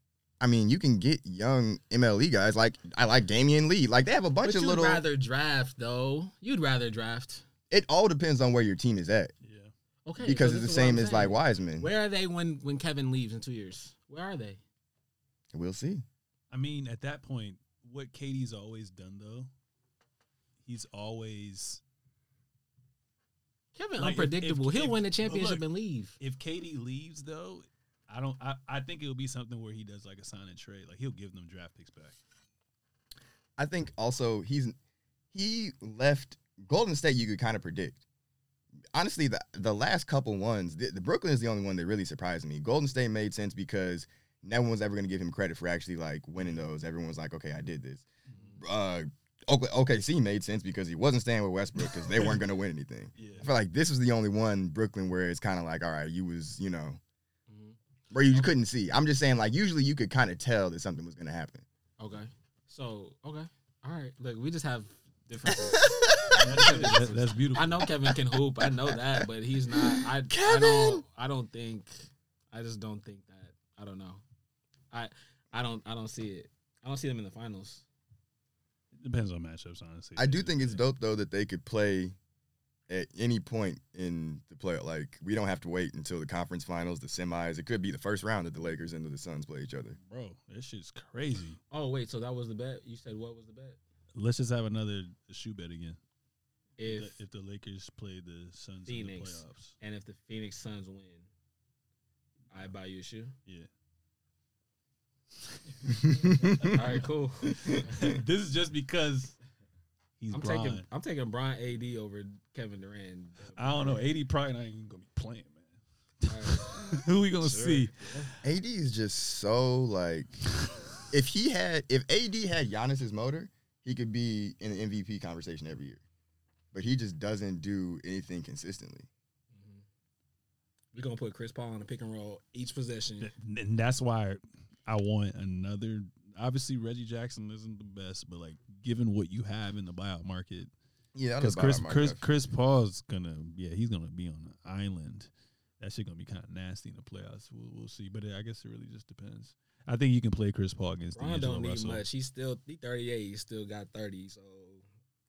I mean, you can get young MLE guys like I like Damian Lee. Like they have a bunch But of you'd little. rather draft though. You'd rather draft. it all depends on where your team is at Yeah. Okay. because it's the this is what same as like saying. Wiseman. Where are they when when Kevin leaves in 2 years? Where are they? We'll see. I mean, at that point, what KD's always done though, he's always Kevin Like, unpredictable. if- He'll if- win the championship look, and leave. if KD leaves though, I don't. I, I think it'll be something where he does like a sign and trade. Like he'll give them draft picks back. I think also he's he left Golden State. You could kind of predict. Honestly, the the last couple ones, the, the Brooklyn is the only one that really surprised me. Golden State made sense because no one was ever going to give him credit for actually like winning those. Everyone was like, okay, I did this. Uh, OK- OKC made sense because he wasn't staying with Westbrook because they weren't going to win anything. Yeah. I feel like this was the only one Brooklyn where it's kind of like, all right, you was you know Mhm. where you couldn't see. I'm just saying like usually you could kind of tell that something was going to happen. Okay. So okay. All right. Look, we just have differences. That- that's beautiful. I know Kevin can hoop. I know that, but he's not. I, I Kevin! don't. I don't think. I just don't think that. I don't know. I I don't I don't see it. I don't see them in the finals. It depends on matchups, honestly. I do think it's dope though that they could play at any point in the play. Like we don't have to wait until the conference finals, the semis. It could be the first round that the Lakers and the Suns play each other. bro. This shit's crazy. Oh wait, so that was the bet. You said what was the bet? Let's just have another shoe bet again. If If the, if the Lakers play the Suns Phoenix. in the playoffs, and if the Phoenix Suns win, I buy you a shoe. yeah. All right, cool. this is just because he's I'm Bron. taking I'm taking Bron AD over Kevin Durant. I don't know. AD probably not even gonna be playing, man. All right. Who we gonna Sure. see? AD is just so like, if he had, if AD had Giannis's motor, he could be in the MVP conversation every year. But he just doesn't do anything consistently. We're gonna put Chris Paul on a pick and roll each possession. And that's why I want another. Obviously, Reggie Jackson isn't the best, but like given what you have in the buyout market, Yeah, because Chris Chris Chris Paul's gonna yeah he's gonna be on an island. That shit gonna be kind of nasty in the playoffs. We'll, we'll see, but I guess it really just depends. I think you can play Chris Paul against Bron D'Angelo don't need Russell. much. He's still he 38. He still got 30. So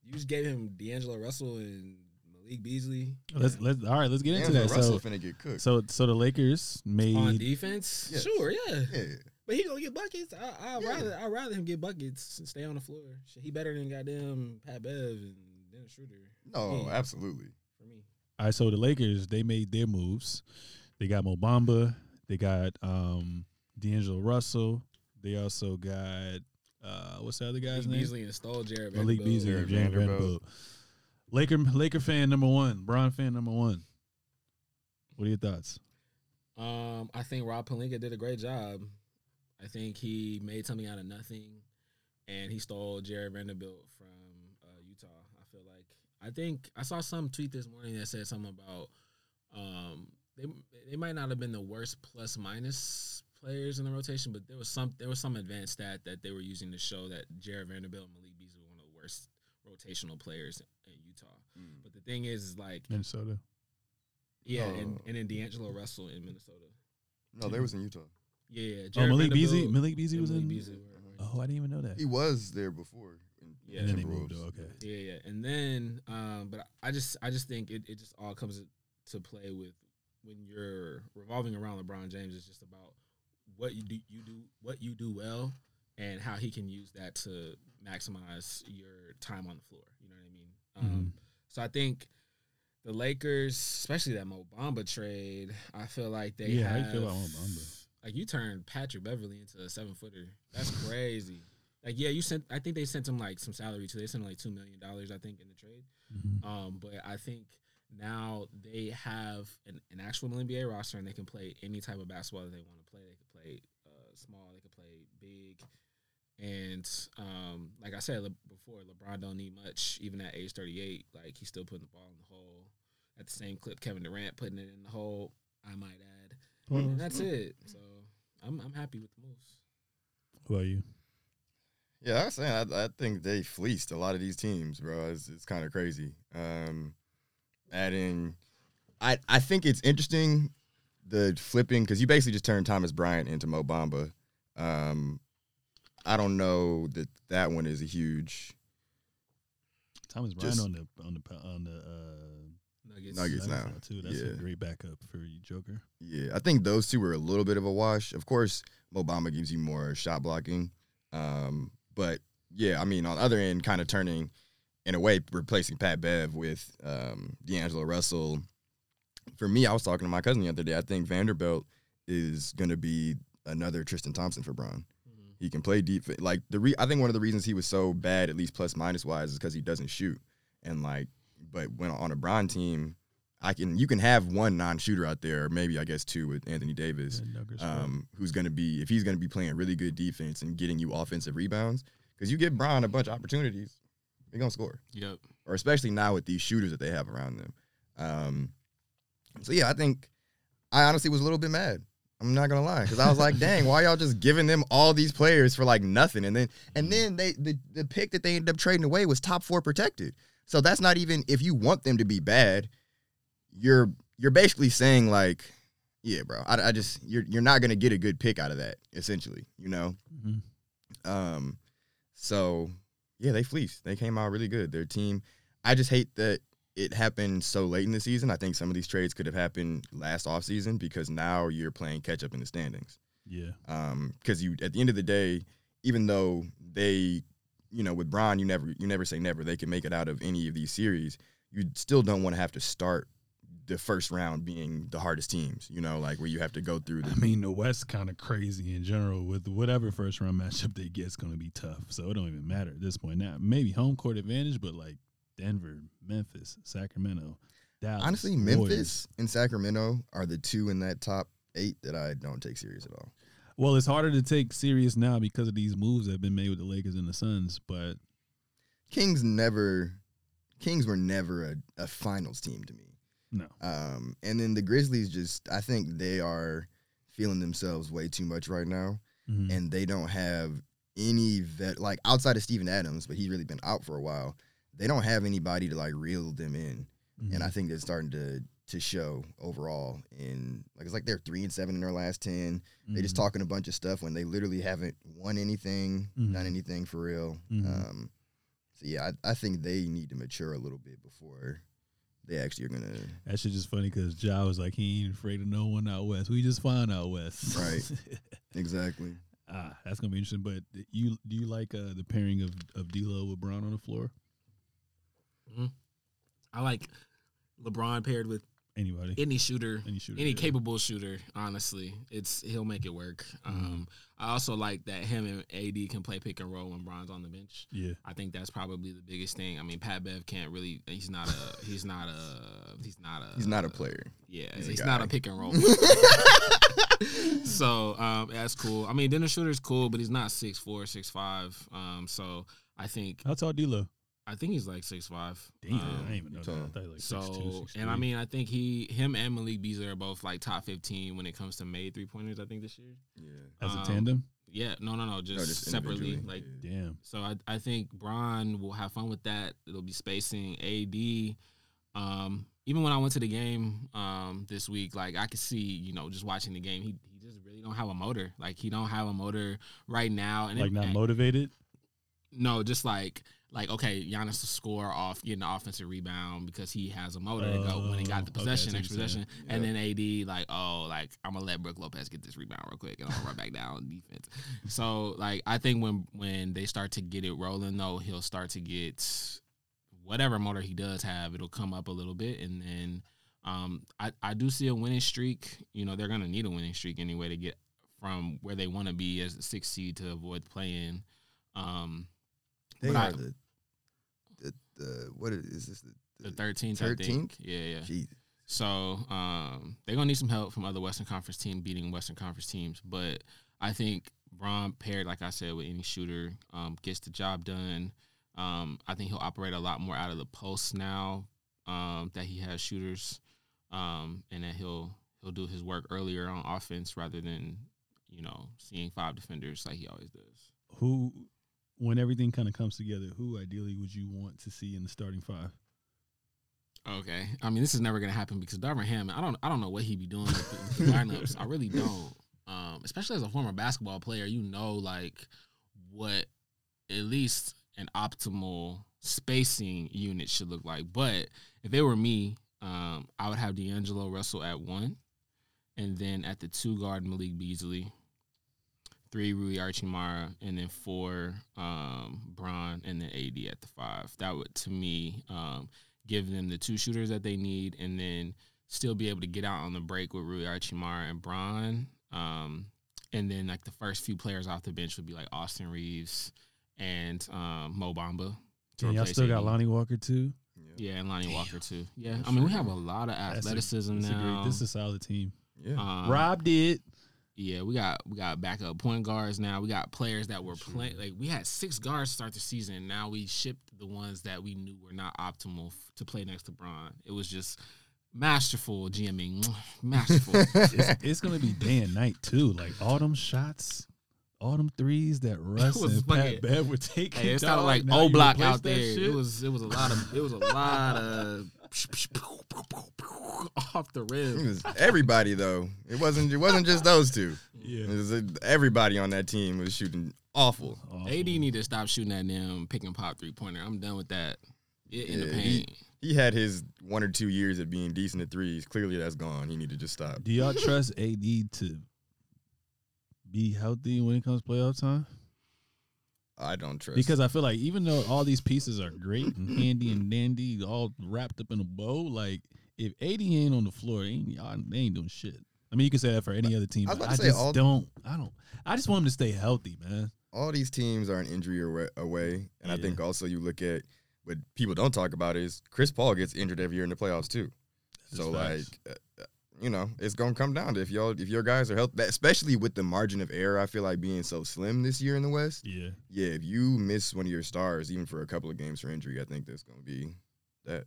you just gave him D'Angelo Russell and Malik Beasley oh, Let's let's all right. Let's get into that. Russell So finna get cooked. so so the Lakers made on defense. Yes. Sure, yeah. yeah, But he gonna get buckets. I, I'd Yeah. rather I'd rather him get buckets and stay on the floor. Shit, he better than goddamn Pat Bev and Dennis Schroeder. no, Yeah. absolutely. For me, all right. So the Lakers they made their moves. They got Mo Bamba. They got um D'Angelo Russell. They also got uh what's the other guy's Malik name? Beasley and stole Jarred Malik Beasley and James Vanderbilt. Vanderbilt. Laker Laker fan number one, Bron fan number one. What are your thoughts? Um, I think Rob Pelinka did a great job. I think he made something out of nothing, and he stole Jarred Vanderbilt from uh, Utah. I feel like I think I saw some tweet this morning that said something about um, they they might not have been the worst plus minus players in the rotation, but there was some there was some advanced stat that they were using to show that Jarred Vanderbilt and Malik Beasley were one of the worst rotational players in Utah. But the thing is, is like Minnesota. yeah, and, Oh. and then D'Angelo Russell in Minnesota. No, they was in Utah. Yeah, yeah. Oh, Malik Beasley. Malik Beasley and was Malik in. Beasley Oh, I didn't even know that. He was there before. Yeah. and then they moved. Oh, okay. Yeah, yeah. And then, um, but I just, I just think it, it just all comes to play with when you're revolving around LeBron James. It's just about what you do, you do, what you do well, and how he can use that to maximize your time on the floor. You know what I mean? Um, so I think the Lakers, especially that Mo Bamba trade, I feel like they Yeah, how have. you feel about Mo Bamba? Like you turned Patrick Beverly into a seven footer. That's crazy. like yeah, you sent. I think they sent him like some salary too. They sent him like two million dollars. I think in the trade. Mhm. Um, but I think now they have an, an actual NBA roster and they can play any type of basketball that they want to play. They could play uh, small. They could play big. And um, like I said le- before, LeBron don't need much. Even at age 38, like he's still putting the ball in the hole at the same clip Kevin Durant putting it in the hole. I might add. And that's it. So I'm I'm happy with the moves. Who are you? Yeah, I was saying I, I think they fleeced a lot of these teams, bro. It's, it's kind of crazy. Um, adding, I I think it's interesting the flipping because you basically just turned Thomas Bryant into Mo Bamba. Um, I don't know that that one is a huge Thomas Bryant Just- on the on the on the uh, Nuggets. Nuggets. now. too. That's a Yeah. great backup for you, Joker. Yeah, I think those two were a little bit of a wash. Of course, Mo Bamba gives you more shot blocking. Um, but yeah, I mean, on the other end, kind of turning in a way replacing Pat Bev with um, D'Angelo Russell. For me, I was talking to my cousin the other day. I think Vanderbilt is going to be another Tristan Thompson for Bron. Mhm. He can play deep. Like the re- I think one of the reasons he was so bad, at least plus minus wise, is because he doesn't shoot. And like, but when on a Bron team, I can you can have one non-shooter out there, or maybe I guess two with Anthony Davis, um, who's going to be if he's going to be playing really good defense and getting you offensive rebounds. Because you give Bron a bunch of opportunities, he's gonna score. Yep. Or especially now with these shooters that they have around them. Um, so yeah, I think I honestly was a little bit mad. I'm not gonna lie, because I was like, "Dang, why y'all just giving them all these players for like nothing?" And then, and then they the the pick that they ended up trading away was top four protected. So that's not even if you want them to be bad, you're you're basically saying like, yeah, bro. I, I just you're you're not gonna get a good pick out of that. Essentially, you know. Mhm. Um, so yeah, they fleeced. They came out really good. Their team. I just hate that it happened so late in the season. I think some of these trades could have happened last offseason because now you're playing catch up in the standings. Yeah. Um, because you at the end of the day, even though they, you know, with Bron, you never you never say never. They can make it out of any of these series. You still don't want to have to start the first round being the hardest teams. You know, like where you have to go through the I mean, the West kind of crazy in general. With whatever first round matchup they get, it's going to be tough. So it don't even matter at this point. Now, maybe home court advantage, but like Denver, Memphis, Sacramento, Dallas. Honestly, Warriors. Memphis and Sacramento are the two in that top eight that I don't take serious at all. Well, it's harder to take serious now because of these moves that have been made with the Lakers and the Suns. But Kings never, Kings were never a, a finals team to me. no, Um, and then the Grizzlies just, I think they are feeling themselves way too much right now, Mhm. and they don't have any vet like outside of Steven Adams, but he's really been out for a while. They don't have anybody to like reel them in, and I think they're starting to to show overall. In like it's like they're three and seven in their last ten. They're just talking a bunch of stuff when they literally haven't won anything, Mhm. done anything for real. Mhm. Um, so yeah, I, I think they need to mature a little bit before they actually are gonna. That shit just funny because Ja was like, he ain't afraid of no one out west. We just fine out west. Right. Exactly. ah, that's gonna be interesting. But you do you like uh, the pairing of of D'Lo with Bron on the floor? I like LeBron paired with Anybody? any shooter, Any shooter? any yeah. capable shooter. Honestly, it's he'll make it work. Um, I also like that him and AD can play pick and roll when Bron's on the bench. Yeah. I think that's probably the biggest thing. I mean, Pat Bev can't really. He's not a. He's not a. He's not a. He's not a player. Yeah, He's he's, a not a pick and roll. so um, that's cool. I mean, Dennis Schroeder's cool, but he's not six four, six five. Um, so I think How tall D'Lo? I think he's like six five. Damn, Um, I didn't even know that. I thought he like so 6'2", and I mean, I think he, him, and Malik Beasley are both like top fifteen when it comes to made three pointers. I think this year. Yeah. as a um, tandem. Yeah, no, no, no, just, just separately. Like yeah. Damn. so, I, I think Bron will have fun with that. It'll be spacing. AD, um, even when I went to the game um, this week, like I could see, you know, just watching the game, he he just really don't have a motor. Like he don't have a motor right now, and Like it- not and- motivated. no, just like like okay, Giannis will score off getting the offensive rebound because he has a motor to go when he got the Oh, okay, possession, next possession, saying. and then AD like oh like I'm gonna let Brook Lopez get this rebound real quick and I'll run back down on defense. So like I think when when they start to get it rolling though, he'll start to get whatever motor he does have, it'll come up a little bit, and then um I I do see a winning streak. You know they're gonna need a winning streak anyway to get from where they want to be as a six seed to avoid playing. Um, They But are I- the, the the what is, is this the, the thirteenth, I think. 13th? Yeah, yeah. Jeez. So um, they're gonna need some help from other Western Conference teams beating Western Conference teams. But I think Bron paired, like I said, with any shooter, um, gets the job done. Um, I think he'll operate a lot more out of the post now um, that he has shooters, um, and that he'll he'll do his work earlier on offense rather than you know seeing five defenders like he always does. Who, when everything kind of comes together, who ideally would you want to see in the starting five? Okay, I mean this is never gonna happen because Darvin Ham, I don't, I don't know what he'd be doing with the lineups. I really don't. Um, especially as a former basketball player, you know, like what at least an optimal spacing unit should look like. But if it were me, um, I would have D'Angelo Russell at one, and then at the two guard Malik Beasley, three Rui Hachimura, and then four um, Bron, and then AD at the five. That would to me. Um, give them the two shooters that they need, and then still be able to get out on the break with Rui Hachimura and Bron. Um, and then like the first few players off the bench would be like Austin Reaves and um, Mo Bamba. to And y'all replace still got Lonnie Walker too. Yeah, and Lonnie Walker too. Yeah, That's I mean we have a lot of That's a- athleticism That's a great- now. this is a solid team. Yeah. Um, Rob did. Yeah, we got we got backup point guards now. We got players that were playing like we had six guards start the season. Now we shipped the ones that we knew were not optimal f- to play next to Bron. It was just masterful GMing, masterful. It's, it's gonna be day and night too. Like all them shots, all them threes that Russ was and Pat fucking- Bev were taking. hey, it sounded like Now O you Block out there. shit? It was it was a lot of it was a lot of off the It rim. was everybody though. It wasn't. It wasn't just those two. Yeah. It was, uh, everybody on that team was shooting awful. Awful. AD need to stop shooting that damn pick and pop three pointer. I'm done with that. Get in the Yeah, paint. He had his one or two years of being decent at threes. Clearly, that's gone. He need to just stop. Do y'all trust AD to be healthy when it comes to playoff time? I don't trust Because I feel like even though all these pieces are great and handy and dandy, all wrapped up in a bow, like if AD ain't on the floor, ain't, y'all, they ain't doing shit. I mean, you can say that for any other team. I but I just all- don't. I don't. I just want him to stay healthy, man. all these teams are an injury away, and I think also you look at what people don't talk about is Chris Paul gets injured every year in the playoffs too. That's so facts. like, uh, you know, it's gonna come down to if y'all if your guys are healthy, especially with the margin of error. I feel like being so slim this year in the West. yeah, Yeah, if you miss one of your stars, even for a couple of games for injury, I think that's gonna be that.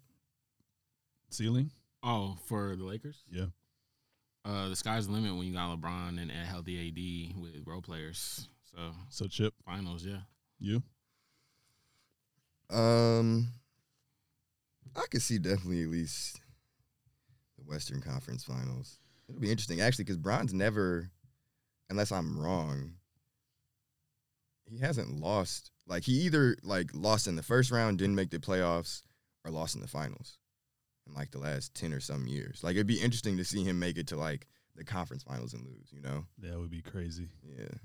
ceiling. Oh, for the Lakers? Yeah, Uh, the sky's the limit when you got LeBron and a healthy AD with role players. So so Chip, finals, yeah. you Um, I could see definitely at least the Western Conference Finals. It'll be interesting actually because Bron's never, unless I'm wrong, he hasn't lost. Like he either like lost in the first round, didn't make the playoffs, or lost in the finals in like the last ten or some years. Like it'd be interesting to see him make it to like the conference finals and lose. You know? that would be crazy. Yeah.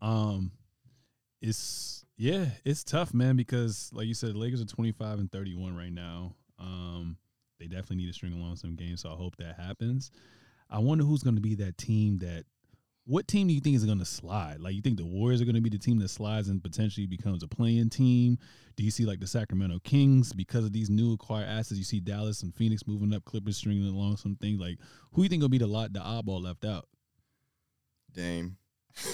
Um, it's yeah, it's tough, man, because like you said, the Lakers are twenty five and thirty one right now. Um, they definitely need to string along some games, so I hope that happens. I wonder who's going to be that team that. What team do you think is going to slide? Like, you think the Warriors are going to be the team that slides and potentially becomes a playing team? Do you see like the Sacramento Kings because of these new acquired assets? You see Dallas and Phoenix moving up, Clippers stringing along some things. Like, who you think will be the lot, the oddball left out? Dame.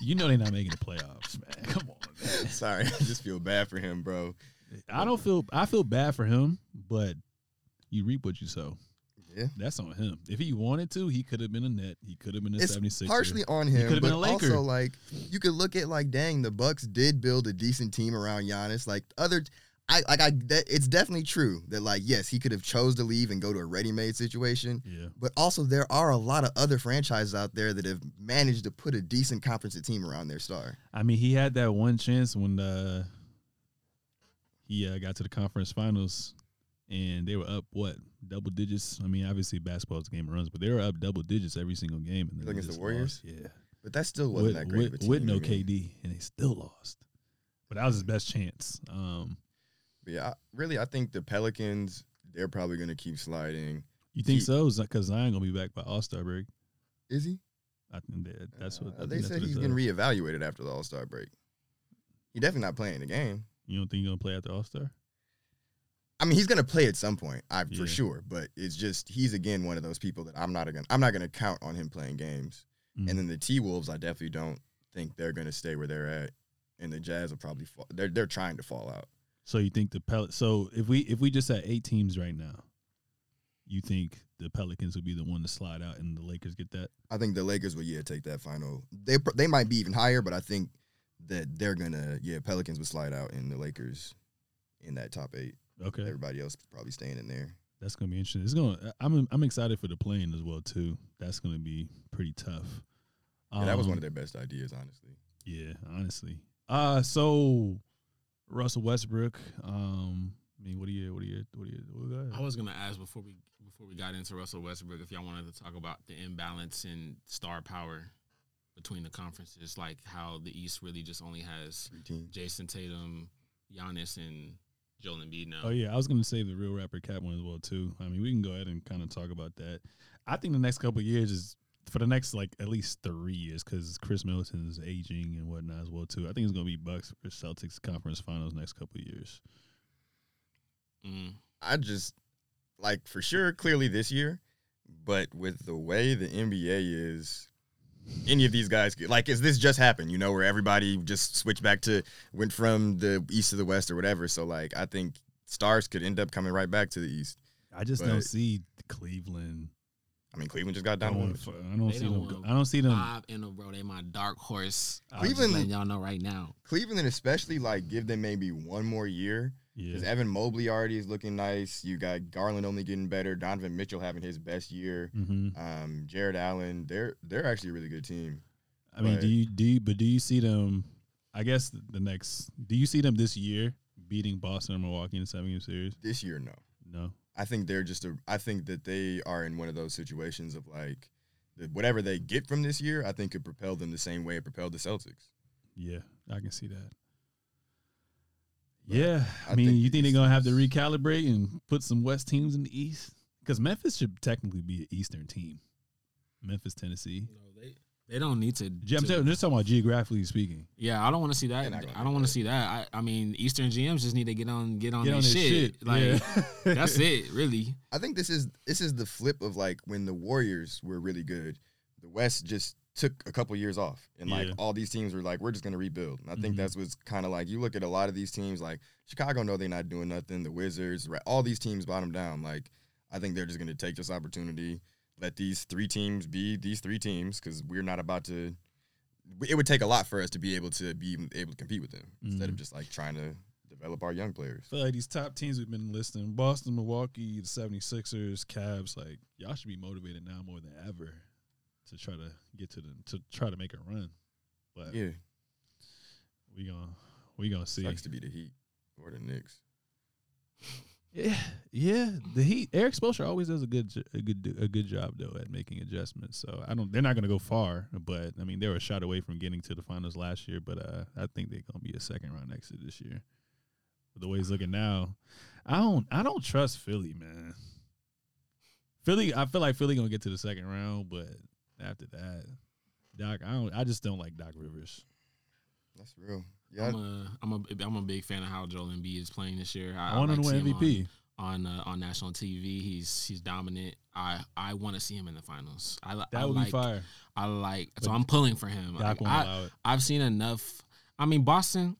You know they're not making the playoffs, man. Come on, man. Sorry, I just feel bad for him, bro. I don't feel I feel bad for him, but you reap what you sow. Yeah. That's on him. If he wanted to, he could have been a net. He could have been a it's 76. partially on him, could've but been a Laker. also like you could look at like, dang, the Bucks did build a decent team around Giannis. Like other, I like I. That, it's definitely true that like yes, he could have chose to leave and go to a ready-made situation. Yeah. But also, there are a lot of other franchises out there that have managed to put a decent conference team around their star. I mean, he had that one chance when uh, he uh, got to the conference finals and they were up what double digits. I mean, obviously basketball's a game of runs, but they were up double digits every single game. And Against the Warriors? lost. yeah, But that still wasn't with, that great with, of a team. with no I mean. KD, and they still lost. But that was his best chance. Um, But yeah, I, really, I think the Pelicans they're probably going to keep sliding. you think He- so? Because Zion gonna be back by All Star break. Is he? I think that, that's what Uh, they said what he's getting reevaluated after the All Star break. He definitely not playing the game. You don't think he's gonna play at the All Star? I mean, he's gonna play at some point, I Yeah. for sure. But it's just he's again one of those people that I'm not gonna I'm not gonna count on him playing games. Mm. And then the T Wolves, I definitely don't think they're gonna stay where they're at. And the Jazz will probably fall. They're they're trying to fall out. So you think the Pel? So if we if we just had eight teams right now, you think the Pelicans would be the one to slide out and the Lakers get that? I think the Lakers will yeah take that final. They they might be even higher, but I think that they're gonna yeah Pelicans would slide out and the Lakers in that top eight. Okay, Everybody else probably staying in there. that's gonna be interesting. It's gonna. I'm I'm excited for the playing as well too. That's gonna be pretty tough. Yeah, that was Um, one of their best ideas, honestly. Yeah, honestly. Uh so Russell Westbrook. Um, I mean, what do you what do you what do you what do you I was gonna ask before we before we got into Russell Westbrook if y'all wanted to talk about the imbalance in star power between the conferences, like how the East really just only has Jayson Tatum, Giannis, and Joel Embiid now. Oh yeah, I was gonna save the real rapper Cap one as well too. I mean, we can go ahead and kind of talk about that. I think the next couple of years is for the next like at least three years because Khris Middleton is aging and whatnot as well too. I think it's gonna be Bucks for Celtics conference finals next couple of years. Mm. I just like for sure, clearly this year, but with the way the NBA is, any of these guys like is this just happened? You know, where everybody just switched back to went from the east to the west or whatever. So like, I think stars could end up coming right back to the east. I just don't see Cleveland. I mean, Cleveland just got down. Going to for, I don't see don't them. I don't see them. Five in a row. They my dark horse. Cleveland- letting y'all know right now. Cleveland, especially like give them maybe one more year. Because Yeah. Evan Mobley already is looking nice. You got Garland only getting better. Donovan Mitchell having his best year. hmm Um, Jarrett Allen, they're they're actually a really good team. I mean, do you do you, but do you see them? I guess the next. Do you see them this year beating Boston or Milwaukee in the seven game series? This year, no. No. I think they're just a. I think that they are in one of those situations of like, whatever they get from this year, I think could propel them the same way it propelled the Celtics. Yeah, I can see that. But Yeah, I, I mean, think you think they're gonna have to recalibrate and put some West teams in the East? Because Memphis should technically be an Eastern team. Memphis, Tennessee. No, they they don't need to. Ge- I'm to- just talking about geographically speaking. yeah, I don't want to see that. They're not gonna I do don't want to see that. I, I mean, Eastern GMs just need to get on get on Get on this shit. shit. Like yeah. that's it, really. I think this is this is the flip of like when the Warriors were really good, the West just took a couple years off, and like Yeah. all these teams were like, we're just gonna rebuild. And I think Mhm. that's what's kind of like you look at a lot of these teams, like Chicago know they're not doing nothing. The Wizards, right, all these teams bottom down. Like I think they're just gonna take this opportunity, let these three teams be these three teams because we're not about to. It would take a lot for us to be able to be able to compete with them instead of Mhm. just like trying to develop our young players. feel like these top teams we've been listing Boston, Milwaukee, the 76ers, Cavs, like y'all should be motivated now more than ever to try to get to the to try to make a run. But Yeah, we gonna we gonna see. sucks to be the Heat or the Knicks. Yeah, yeah. The Heat, Erik Spoelstra always does a good, a good, a good job though at making adjustments. So I don't. They're not going to go far, but I mean they were a shot away from getting to the finals last year. But uh, I think they're going to be a second round exit this year. But the way he's looking now, I don't. I don't trust Philly, man. Philly, I feel like Philly going to get to the second round, but after that, Doc, I don't. I just don't like Doc Rivers. That's real. Yeah, I'm a I'm a I'm a big fan of how Joel Embiid is playing this year. I, want him like to win MVP. on on, uh, on national TV. He's he's dominant. I I want to see him in the finals. I li- That I would like, be fire. I like so I'm pulling for him. Doc Like, won't I, allow it. I've seen enough. I mean, Boston.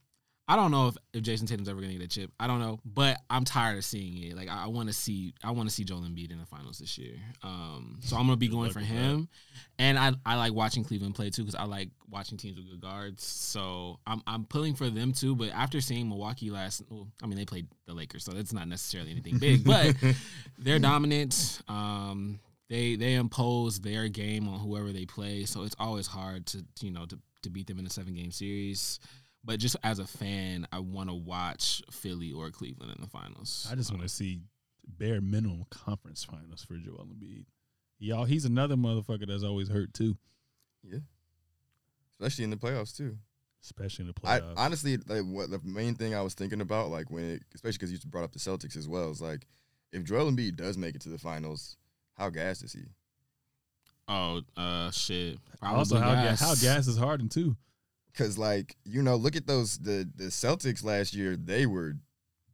I don't know if, if Jayson Tatum's ever gonna get a chip. I don't know, but I'm tired of seeing it. Like I, I want to see, I want to see Joel Embiid in the finals this year. Um, so I'm gonna be going for him, and I I like watching Cleveland play too because I like watching teams with good guards. So I'm I'm pulling for them too. But after seeing Milwaukee last, well, I mean they played the Lakers, so that's not necessarily anything big, but they're dominant. Um, they they impose their game on whoever they play, so it's always hard to you know to, to beat them in a seven game series. But just as a fan, I want to watch Philly or Cleveland in the finals. I just want to see bare minimum conference finals for Joel Embiid. Y'all, he's another motherfucker that's always hurt too, yeah. Especially in the playoffs too. especially in the I playoffs. honestly, like, what the main thing I was thinking about, like when it, especially because you brought up the Celtics as well, is like if Joel Embiid does make it to the finals, how gassed is he? Oh, uh, shit. also, Probably how gas. gas. how gas is Harden too. Because like you know, look at those the the Celtics last year; they were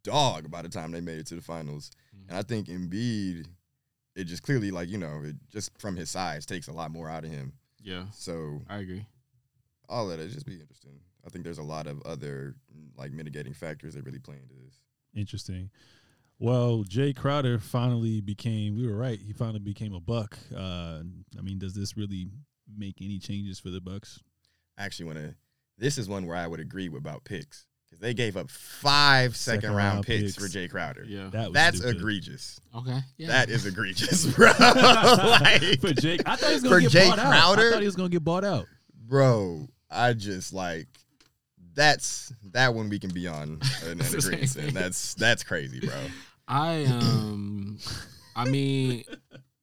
dog by the time they made it to the finals, Mhm. and I think Embiid, it just clearly like you know, it just from his size takes a lot more out of him. Yeah, So I agree. all of that just be interesting. I think there's a lot of other like mitigating factors that really play into this. Interesting. Well, Jay Crowder finally became. We were right. He finally became a buck. Uh, I mean, does this really make any changes for the Bucks? I actually want to. This is one where I would agree with about picks because they gave up five second, Second round, round picks, picks. for Jay Crowder. Yeah. That was That's stupid. egregious. Okay. Yeah. That is egregious, bro. like, for Jake. I thought he was gonna For get Jay bought out. I thought he was gonna get bought out. bro. I just like that's that one we can be on an, an It's agreement. thing. That's that's crazy, bro. I um, I mean,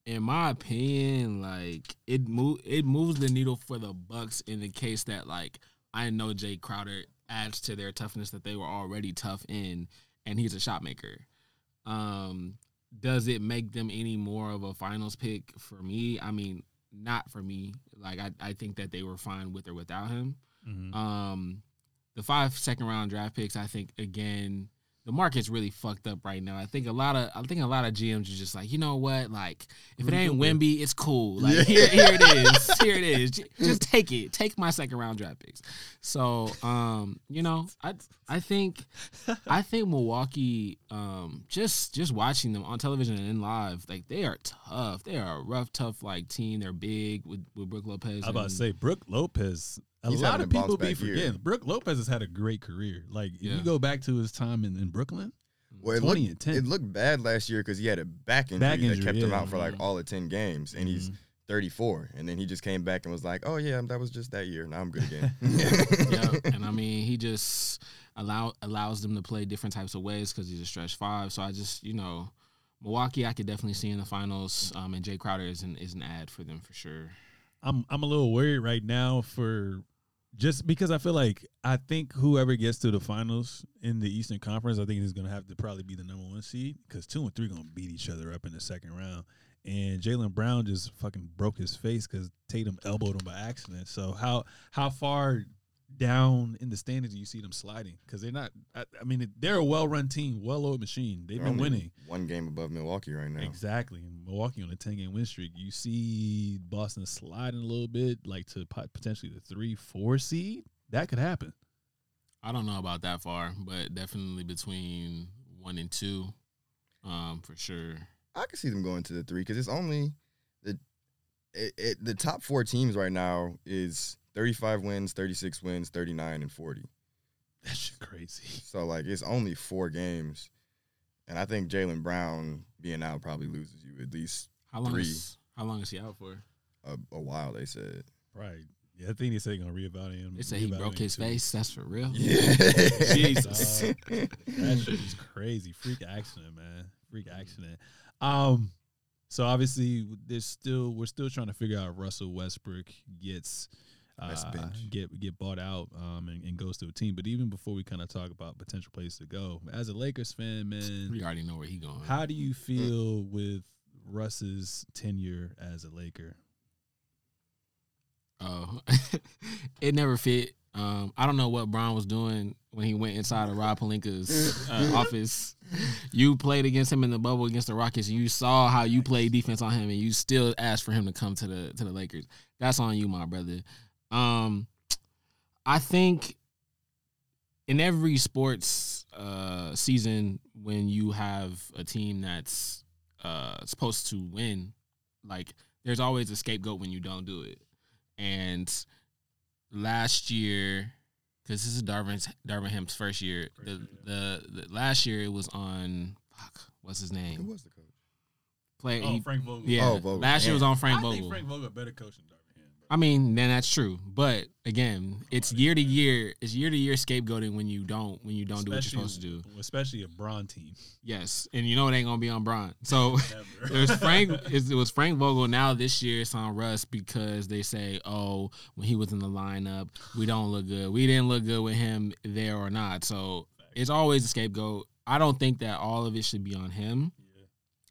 in my opinion, like it move it moves the needle for the Bucks in the case that like I know Jay Crowder adds to their toughness that they were already tough in, and he's a shot maker. Um, does it make them any more of a finals pick for me? I mean, not for me. Like I, I think that they were fine with or without him. Mhm. Um, the five second round draft picks, I think again, the market's really fucked up right now. I think a lot of I think a lot of GMs are just like, you know what, like if it ain't Wemby, it's cool. Like Yeah. here, here it is, here it is. Just take it, take my second round draft picks. So, um, you know, I I think I think Milwaukee, um, just just watching them on television and in live, like they are tough. They are a rough, tough like team. They're big with with Brook Lopez. I about to say Brook Lopez. A He's lot of people be back year. forgetting. Brook Lopez has had a great career. Like if Yeah. you go back to his time in, in Brooklyn, Well, it 20 looked, and 10. It looked bad last year because he had a back injury, Back that injury, kept him yeah. out for like Mhm. all of ten games, and he's Mhm. 34. And then he just came back and was like, "Oh yeah, that was just that year. Now I'm good again." yeah, and I mean, he just allow allows them to play different types of ways because he's a stretch five. So I just, you know, Milwaukee, I could definitely see in the finals. Um, and Jay Crowder is an is an ad for them for sure. I'm I'm a little worried right now for just because I feel like I think whoever gets to the finals in the Eastern Conference, I think is going to have to probably be the number one seed because two and three going to beat each other up in the second round. And Jaylen Brown just fucking broke his face because Tatum elbowed him by accident. So how how far down in the standings you see them sliding? Because they're not. I, I mean, they're a well run team, well oiled machine. They've They're been winning. One game above Milwaukee right now. Exactly. And Milwaukee on a 10 game win streak. You see Boston sliding a little bit, like to pot- potentially the three, four seed. That could happen. I don't know about that far, but definitely between one and two, um, for sure. I can see them going to the three because it's only the it, it, the top four teams right now is 35 wins, 36 wins, 39 and 40. That shit crazy. So like it's only four games, and I think Jaylen Brown being out probably loses you at least How long Three. is how long is he out for? a, a while. They said. Right. Yeah, I think they say they're going to reevaluate him. They say he broke his too. face. That's for real. Jesus. That shit is crazy. Freak accident, man. Freak accident. Um, so obviously there's still we're still trying to figure out if Russell Westbrook gets uh, bench. get get bought out um and, and goes to a team. But even before we kind of talk about potential places to go, as a Lakers fan, man, We already know where he going. how do you feel with Russ's tenure as a Laker? Oh, it never fit. Um, I don't know what Bron was doing when he went inside of Rob Pelinka's uh, office. You played against him in the bubble against the Rockets. You saw how you played defense on him, and you still asked for him to come to the to the Lakers. That's on you, my brother. Um, I think in every sports uh, season, when you have a team that's uh, supposed to win, like there's always a scapegoat when you don't do it. And last year, because this is Darvin's Darvin Ham's first year, the, the the last year it was on fuck, what's his name? Who was the coach? Play Oh, he- Frank Vogel. yeah. Oh, Vogel. Last year was on Frank I Vogel. think Frank Vogel a better coach than Darvin Ham. bro. I mean, then that's true. But again, it's year to year. It's year to year scapegoating when you don't when you don't do what you're supposed to do. Especially- Especially a Bron team. Yes, and you know it ain't gonna be on Bron. So was Frank. It was Frank Vogel. Now this year it's on Russ because they say, oh, when he was in the lineup, we don't look good. We didn't look good with him there or not. So it's always a scapegoat. I don't think that all of it should be on him, Yeah.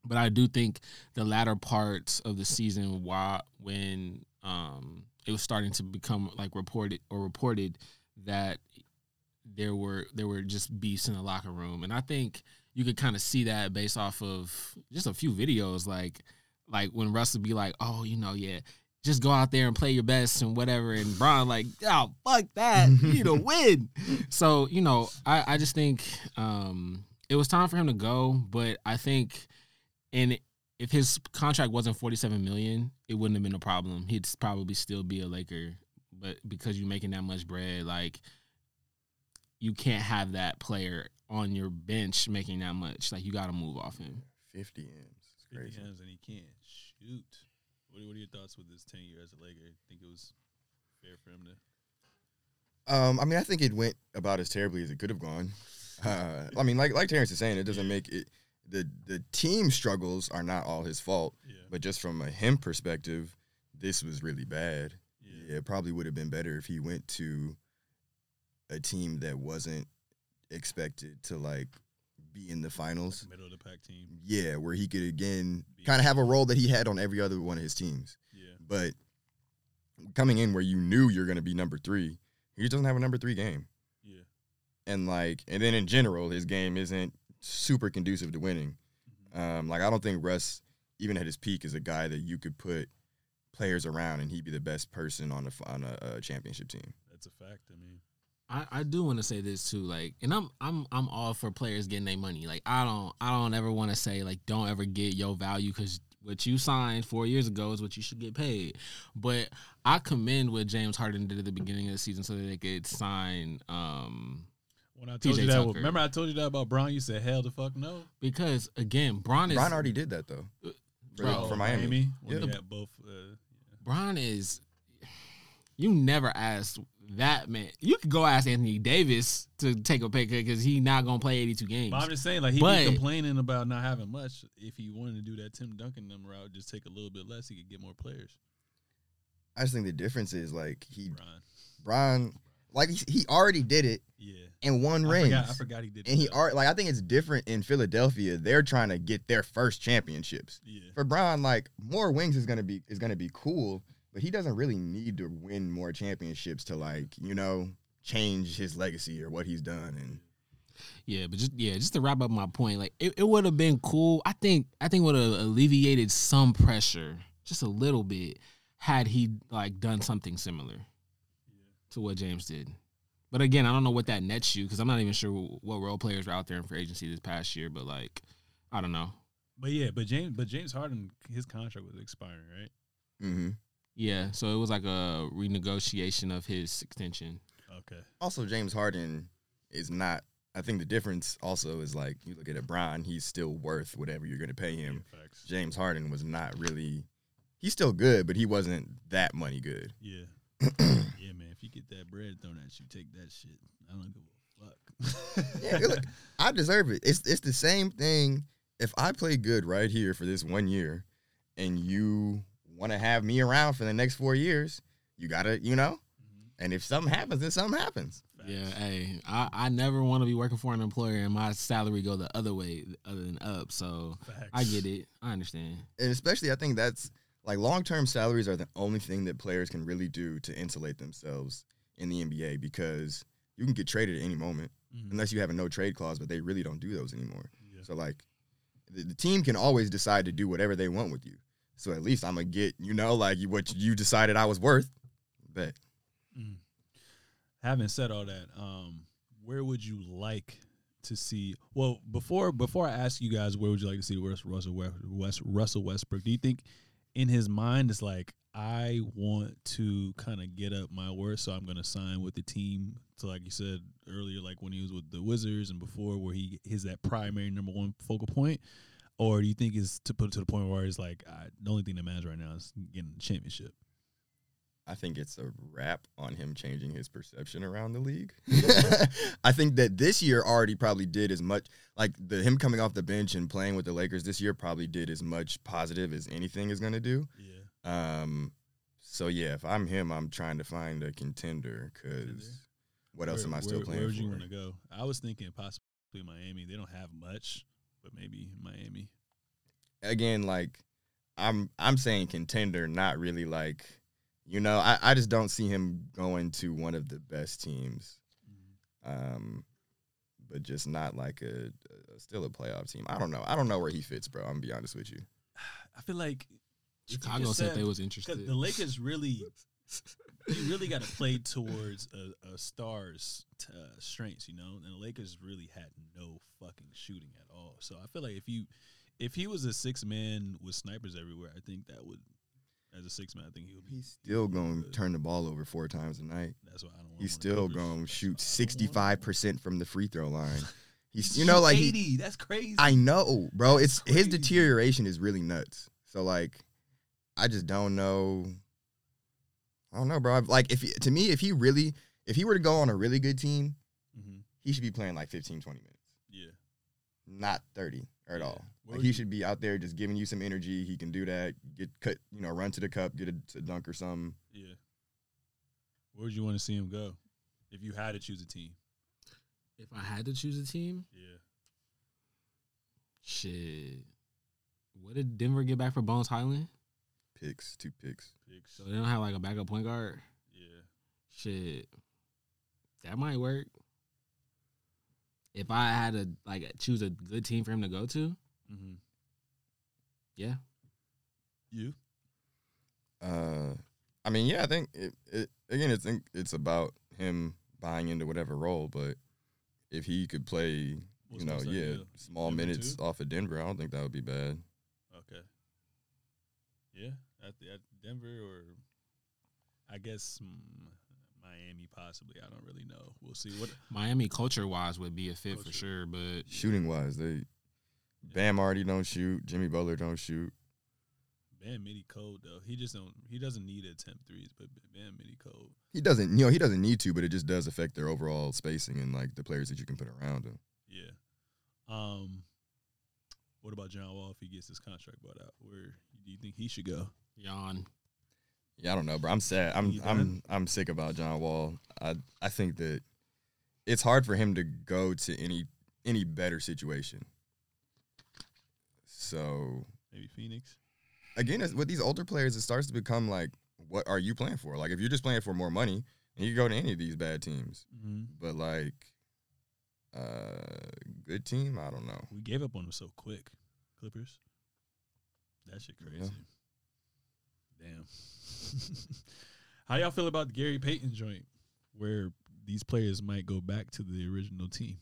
but I do think the latter parts of the season, why when um, it was starting to become like reported or reported that there were there were just beasts in the locker room, and I think you could kind of see that based off of just a few videos, like like when Russ would be like, "Oh, you know, yeah." Just go out there and play your best and whatever. And Bron like, oh fuck that. You need to win. So, you know, I, I just think um it was time for him to go, but I think and if his contract wasn't 47 million, it wouldn't have been a problem. He'd probably still be a Laker. But because you're making that much bread, like you can't have that player on your bench making that much. Like you got to move off him. 50 M's. It's 50 crazy. and he can't shoot. What are, what are your thoughts with his tenure as a Laker? Think it was fair for him to? Um, I mean, I think it went about as terribly as it could have gone. Uh, I mean, like like Terrence is saying, it doesn't make it. The the team struggles are not all his fault, Yeah. but just from a him perspective, this was really bad. Yeah. Yeah, it probably would have been better if he went to a team that wasn't expected to like be in the finals. Middle of the pack team. Yeah, where he could again kind of have a role that he had on every other one of his teams. Yeah. But coming in where you knew you're going to be number three, he just doesn't have a number three game. Yeah. And like, and then in general, his game isn't super conducive to winning. Um, like, I don't think Russ, even at his peak, is a guy that you could put players around and he'd be the best person on a on a, a championship team. That's a fact. I mean, I, I do want to say this too, like, and I'm I'm I'm all for players getting their money. Like, I don't I don't ever want to say like don't ever get your value because what you signed four years ago is what you should get paid. But I commend what James Harden did at the beginning of the season so that they could sign um When I told PJ you that, Tucker. remember I told you that about Brown? You said hell the fuck no. because again, Bron is Bron already did that though. For, Bro, for Miami. when Yeah. they had both. Uh, Bron is. You never asked that man. You could go ask Anthony Davis to take a pay cut because he not gonna play 82 games. but I'm just saying, like he But- be complaining about not having much. If he wanted to do that Tim Duncan them route, just take a little bit less, he could get more players. I just think the difference is like he Brian, Bron like he, he already did it yeah, and won I rings. forgot, I forgot he did. It. And he that. are like I think it's different in Philadelphia. They're trying to get their first championships. yeah, For Bron, like more wings is gonna be is gonna be cool, but he doesn't really need to win more championships to like you know change his legacy or what he's done. And Yeah, but just yeah, just to wrap up my point, like it, it would have been cool. I think I think would have alleviated some pressure, just a little bit, had he like done something similar to what James did. But again, I don't know what that nets you because I'm not even sure what role players were out there in free agency this past year. But like, I don't know. but yeah, but James, but James Harden, his contract was expiring, right? Mm-hmm. Yeah, so it was like a renegotiation of his extension. Okay, also James Harden is not. I think the difference also is like you look at a Bron, he's still worth whatever you're gonna pay him. Yeah. James Harden was not really. He's still good, but he wasn't that money good. Yeah, yeah, man. If you get that bread thrown at you, take that shit. I don't give a fuck. Yeah, look, I deserve it. It's it's the same thing. If I play good right here for this one year, and you want to have me around for the next four years, you gotta, you know. Mm-hmm. And if something happens, then something happens. Yeah, hey, I, I never want to be working for an employer and my salary go the other way other than up. So Facts. I get it. I understand. And especially, I think that's like long term salaries are the only thing that players can really do to insulate themselves in the NBA because you can get traded at any moment Mhm. unless you have a no trade clause, but they really don't do those anymore. Yeah. So like, the, the team can always decide to do whatever they want with you. So at least I'm gonna get you know like what you decided I was worth. But Mm. Having said all that, um, where would you like to see? Well, before before I ask you guys, where would you like to see Russell West, West Russell Westbrook? Do you think in his mind it's like I want to kind of get up my worth, so I'm going to sign with the team? So, like you said earlier, like when he was with the Wizards and before, where he is that primary number one focal point. Or do you think it's to put it to the point where it's like I, the only thing that matters right now is getting the championship? I think it's a wrap on him changing his perception around the league. I think that this year already probably did as much like the him coming off the bench and playing with the Lakers this year probably did as much positive as anything is gonna do. Yeah. Um, so yeah, if I'm him, I'm trying to find a contender because what else Where- am I still where, playing Where would for? you want to go? I was thinking possibly Miami. They don't have much, but maybe Miami. Again, like I'm I'm saying contender, not really like you know, I, I just don't see him going to one of the best teams. Um but just not like a, a still a playoff team. I don't know. I don't know where he fits, bro. I'm gonna be honest with you. I feel like Chicago just said they was interested. because the Lakers really, you really got to play towards a, a star's uh, strengths, you know. And the Lakers really had no fucking shooting at all. So I feel like if you, if he was a six man with snipers everywhere, I think that would, as a six man, I think he would be. He's still gonna turn the ball over four times a night. That's why I don't. want He's him on the still gonna shoot why I don't sixty five percent from the free throw line. He's you know shoot like he, 80. That's crazy. I know, bro. It's That's his deterioration is really nuts. So like, I just don't know. I don't know, bro. Like if to me, if he really, if he were to go on a really good team, hmm he should be playing like 15, 20 minutes, Yeah. not thirty at Yeah. all. Like he should be out there just giving you some energy. He can do that. Get cut, you know, run to the cup, get a, a dunk or something. Yeah. Where would you want to see him go if you had to choose a team? if I had to choose a team, Yeah. shit. What did Denver get back for Bones Hyland? Picks, two picks. Picks. So they don't have like a backup point guard. Yeah. Shit, that might work. If I had to like choose a good team for him to go to, Mm-hmm. yeah, You? Uh, I mean, yeah, I think it, it again. It's it's about him buying into whatever role, but if he could play, What's you know, most yeah, ideal? small Denver minutes too? off of Denver, I don't think that would be bad. Okay. Yeah, at, the, at Denver or I guess mm, Miami possibly. I don't really know. We'll see. What Miami culture wise would be a fit for sure, but Shooting wise, they Bam already don't shoot. Jimmy Butler don't shoot. Bam Midi cold though. He just don't. He doesn't need to attempt threes, but Bam Midi cold. He doesn't, you know, he doesn't need to, but it just does affect their overall spacing and like the players that you can put around him. Yeah. Um. What about John Wall if he gets his contract bought out? Where do you think he should go? Jan. Yeah, I don't know, bro. I'm sad. I'm I'm? I'm sick about John Wall. I I think that it's hard for him to go to any any better situation. So Maybe Phoenix. again, with these older players, it starts to become like, what are you playing for? Like, if you're just playing for more money, and you can go to any of these bad teams, Mm-hmm. but like, uh, good team, I don't know. We gave up on them so quick. Clippers. That shit crazy. Yeah. Damn. How y'all feel about the Gary Payton joint, where these players might go back to the original team?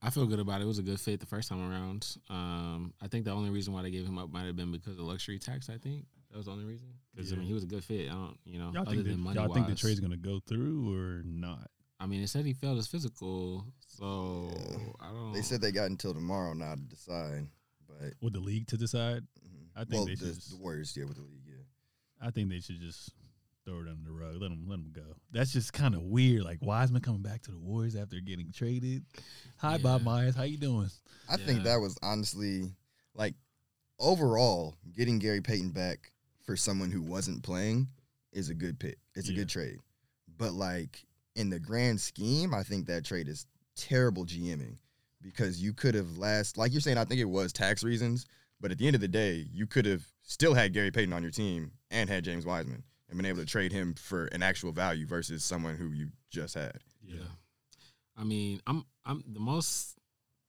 I feel good about it. It was a good fit the first time around. Um, I think the only reason why they gave him up might have been because of luxury tax. I think that was the only reason. Because I mean, he was a good fit. I don't, you know, Y'all other think, than that, money y'all think the trade's gonna go through or not? I mean, it said he failed his physical, so Yeah. I don't. Know. They said they got until tomorrow now to decide, but With the league to decide. I think well, they the, should just- the Warriors did with the league, yeah. I think they should just throw it under the rug. Let them let them go. That's just kind of weird. Like Wiseman coming back to the Warriors after getting traded. Hi, Bob Myers. How you doing? I think that was honestly like overall getting Gary Payton back for someone who wasn't playing is a good pick. It's a good trade. But like in the grand scheme, I think that trade is terrible GMing because you could have last like you're saying I think it was tax reasons, but at the end of the day, you could have still had Gary Payton on your team and had James Wiseman and been able to trade him for an actual value versus someone who you just had. Yeah. I mean, I'm I'm the most.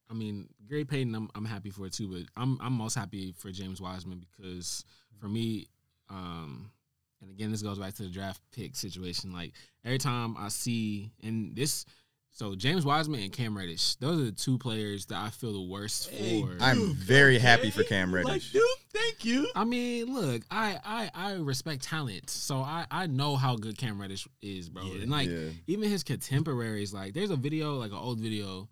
I mean, Gary Payton, I'm I'm happy for it too, but I'm I'm most happy for James Wiseman because for me, um, and again, this goes back to the draft pick situation. Like every time I see, and this, so James Wiseman and Cam Reddish, those are the two players that I feel the worst Hey, for. I'm very happy for Cam Reddish. Like, Reddish. dude, thank you. I mean, look, I I I respect talent, so I I know how good Cam Reddish is, bro. Yeah. and like yeah. even his contemporaries, like there's a video, like an old video,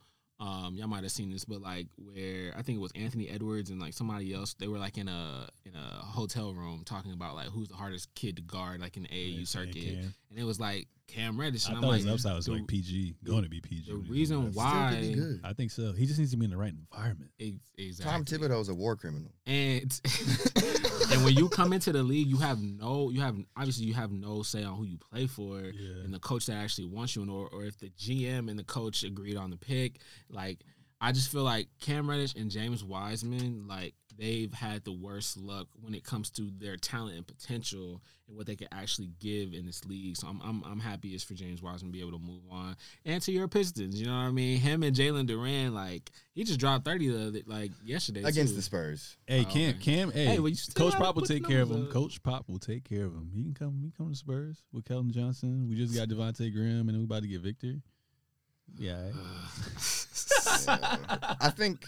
um, y'all might have seen this, but like where I think it was Anthony Edwards and like somebody else, they were like in a in a hotel room talking about like who's the hardest kid to guard, like in the AAU Yeah, circuit, Cam. and it was like Cam Reddish, I and I'm thought like, his upside was the- like PG, going to be PG. the reason was- why- Still be good. I think so. He just needs to be in the right environment. ex- exactly. Tom Thibodeau's a war criminal. and and when you come into the league, you have no, you have obviously you have no say on who you play for, Yeah. and the coach that actually wants you, and or or if the GM and the coach agreed on the pick. Like, I just feel like Cam Reddish and James Wiseman, like they've had the worst luck when it comes to their talent and potential and what they can actually give in this league. So I'm I'm I'm happiest for James Wiseman to be able to move on. And to your Pistons, you know what I mean? Him and Jalen Duren, like he just dropped thirty the other, like yesterday against too. the Spurs. Hey, Oh, Cam, okay. Cam, hey, Hey, well, you Coach Pop will take care of him. up. Coach Pop will take care of him. He can come. He come to Spurs with Keldon Johnson. We just got Devonte Graham, and we about to get Victor. Yeah, all right. Yeah. I think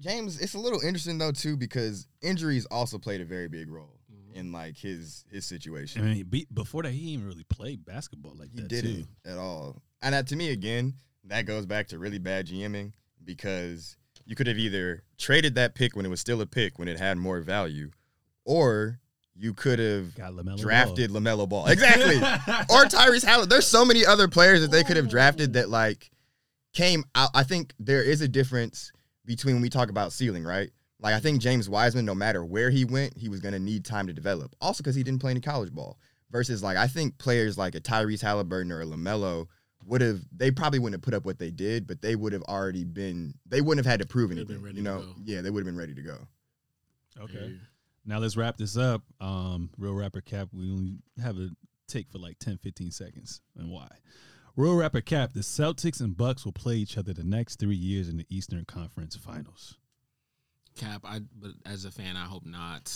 James. It's a little interesting though too because injuries also played a very big role Mhm. in like his his situation. I situation. mean, he beat, before that, he didn't even really play basketball like he that didn't too. at all. And that, to me, again, that goes back to really bad GMing because you could have either traded that pick when it was still a pick when it had more value, or you could have Got Lamelo drafted Lamelo Ball exactly. or Tyrese Halliburton. There's so many other players that they could have drafted that like came out. I think there is a difference between when we talk about ceiling, right? Like I think James Wiseman, no matter where he went, he was gonna need time to develop. Also because he didn't play any college ball. Versus like I think players like a Tyrese Halliburton or a Lamelo would have they probably wouldn't have put up what they did, but they would have already been they wouldn't have had to prove They'd been anything. ready You to know, go. yeah, they would have been ready to go. Okay. Now let's wrap this up. Um, Real Rapper Cap, we only have a take for like 10, 15 seconds. And why? Real Rapper Cap, the Celtics and Bucks will play each other the next three years in the Eastern Conference Finals. Cap, I but as a fan, I hope not.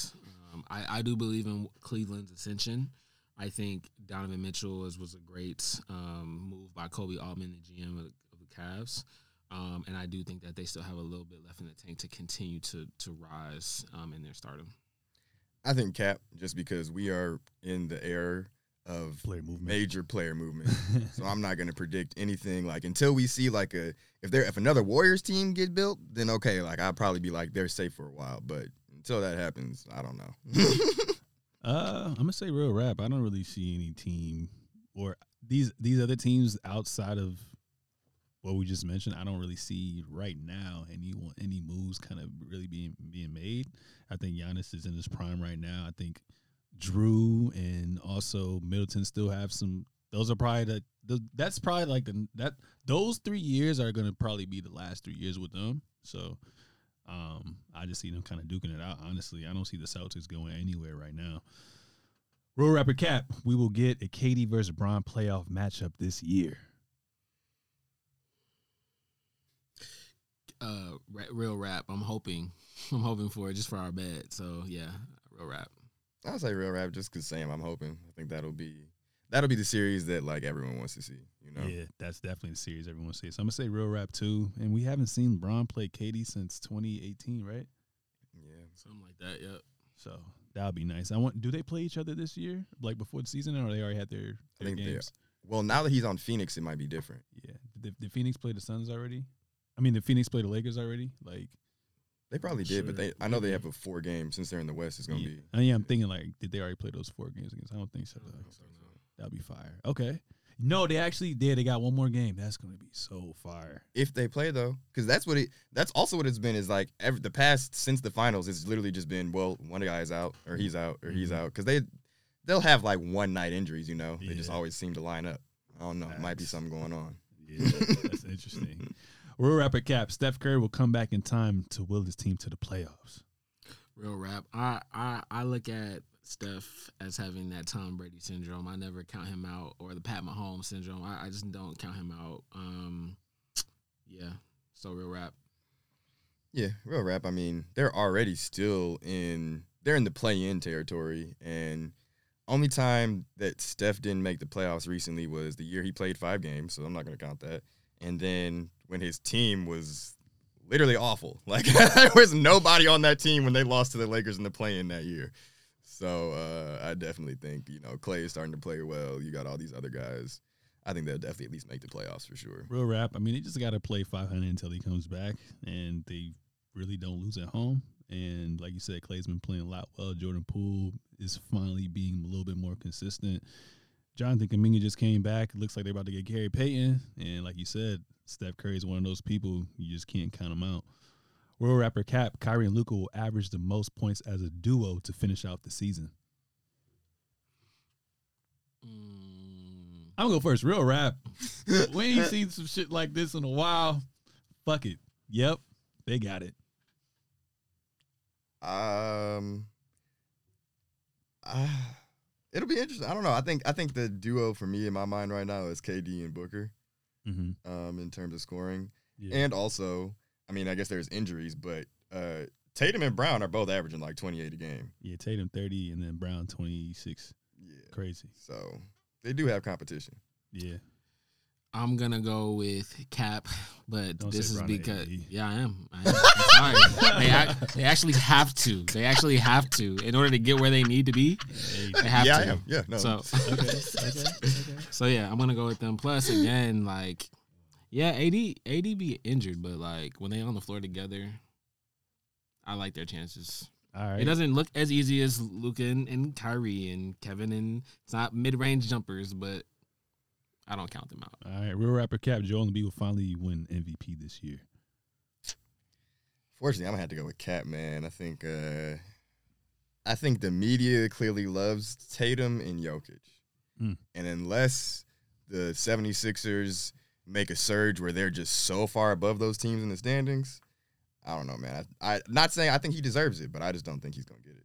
Um, I I do believe in Cleveland's ascension. I think Donovan Mitchell was, was a great um, move by Koby Altman, the GM of, of the Cavs. Um, and I do think that they still have a little bit left in the tank to continue to to rise um, in their stardom. I think Cap, just because we are in the era of Player movement. major player movement. so I'm not gonna predict anything like until we see like a if there if another Warriors team get built, then okay, like I'll probably be like they're safe for a while. But until that happens, I don't know. Uh, I'm gonna say real rap. I don't really see any team or these these other teams outside of what we just mentioned. I don't really see right now any one- any moves kind of really being being made. I think Giannis is in his prime right now. I think Jrue and also Middleton still have some. Those are probably the, that's probably like the that those three years are gonna probably be the last three years with them. So. Um, I just see them kind of duking it out. Honestly, I don't see the Celtics going anywhere right now. Real Rapper Cap, we will get a KD versus Bron playoff matchup this year. Uh, real rap. I'm hoping. I'm hoping for it just for our bet. So yeah, real rap. I'll say real rap just because Sam. I'm hoping. I think that'll be that'll be the series that like everyone wants to see. You know. Yeah, that's definitely the series everyone sees. So I'm gonna say Real Rap too, and we haven't seen Bron play KD since 2018, right? Yeah. Something like that. Yep. So that would be nice. I want. Do they play each other this year, like before the season, or they already had their, I their think they games? Well, now that he's on Phoenix, it might be different. Yeah. Did, did Phoenix play the Suns already? I mean, did Phoenix play the Lakers already? Like, They probably did, but they I know they have a four game since they're in the West. It's gonna yeah. be Uh, yeah, I'm thinking like, did they already play those four games against? I don't think so. Don't Though. think so, no. That'd be fire. Okay. No, they actually did. They got one more game. That's gonna be so fire. if they play though, because that's what it. That's also what it's been. Is like every, the past since the finals, it's literally just been well, one guy is out or he's out or he's Mhm. out because they they'll have like one night injuries. You know, they just always seem to line up. I don't know. Might be something going on. Yeah, that's interesting. Real rapper cap. Steph Curry will come back in time to will his team to the playoffs. Real rap. I, I I look at Steph as having that Tom Brady syndrome. I never count him out, or the Pat Mahomes syndrome. I, I just don't count him out. Um, yeah. So real rap. Yeah, real rap. I mean, they're already still in. They're in the play-in territory, and only time that Steph didn't make the playoffs recently was the year he played five games. So I'm not gonna count that. And then when his team was literally awful, like there was nobody on that team when they lost to the Lakers in the play-in that year. So uh, I definitely think you know Clay is starting to play well. You got all these other guys. I think they'll definitely at least make the playoffs for sure. Real rap. I mean, they just got to play 500 until he comes back, and they really don't lose at home. And like you said, Clay's been playing a lot well. Jordan Poole is finally being a little bit more consistent. Jonathan Kuminga just came back. It looks like they're about to get Gary Payton. And like you said, Steph Curry is one of those people you just can't count them out. Real rapper Cap, Kyrie and Luka will average the most points as a duo to finish out the season. Mm, I'm gonna go first. Real rap. we ain't seen some shit like this in a while. Fuck it. Yep, they got it. Um, uh, it'll be interesting. I don't know. I think I think the duo for me in my mind right now is KD and Booker. Mm-hmm. Um, in terms of scoring, Yeah. and also, I mean, I guess there's injuries, but uh, Tatum and Brown are both averaging like 28 a game. yeah, Tatum 30 and then Brown 26. Yeah, Crazy. so they do have competition. Yeah. I'm gonna go with Cap, but Don't this is Ron because AD. yeah, I am. I am. I'm sorry. they, ac- they actually have to. They actually have to in order to get where they need to be. They have yeah, to. I am. Yeah, no. So okay. Okay. Okay. So yeah, I'm gonna go with them. Plus, again, like, yeah, AD AD be injured, but like when they on the floor together, I like their chances. All right. It doesn't look as easy as Luka and, and Kyrie and Kevin, and it's not mid range jumpers, but I don't count them out. All right. Real rapper Cap, Joel Embiid will finally win MVP this year. Fortunately, I'm gonna have to go with Cat, man. I think uh I think the media clearly loves Tatum and Jokic. Mm. And unless the 76ers make a surge where they're just so far above those teams in the standings, I don't know, man. I, I not saying I think he deserves it, but I just don't think he's gonna get it.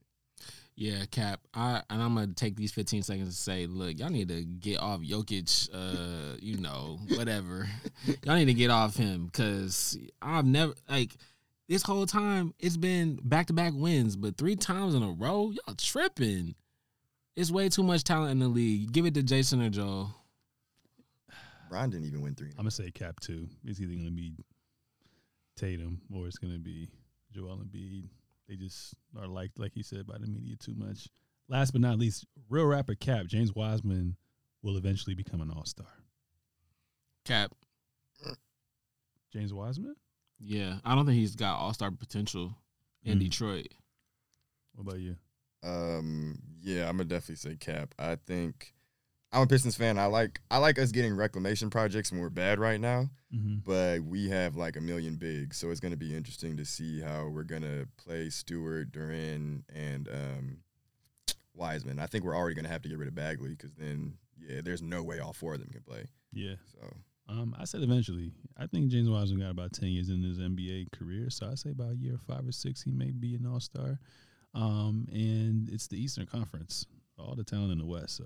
Yeah, Cap. I and I'm gonna take these 15 seconds to say, look, y'all need to get off Jokic. Uh, you know, whatever. y'all need to get off him because I've never like this whole time it's been back to back wins, but three times in a row, y'all tripping. It's way too much talent in the league. Give it to Jayson or Joel. Brian didn't even win three. I'm gonna say Cap too. It's either gonna be Tatum or it's gonna be Joel Embiid. They just are liked, like he said, by the media too much. last but not least, real rapper Cap James Wiseman will eventually become an All Star. Cap. James Wiseman. Yeah, I don't think he's got all star potential in Mm. Detroit. What about you? Um, yeah, I'm gonna definitely say Cap. I think I'm a Pistons fan. I like I like us getting reclamation projects when we're bad right now, Mm-hmm. but we have like a million bigs, so it's gonna be interesting to see how we're gonna play Stewart, Duren, and um, Wiseman. I think we're already gonna have to get rid of Bagley because then yeah, there's no way all four of them can play. Yeah. So Um, I said eventually. I think James Wiseman got about ten years in his NBA career, so I say about year five or six, he may be an All Star. Um, and it's the Eastern Conference, all the talent in the West. So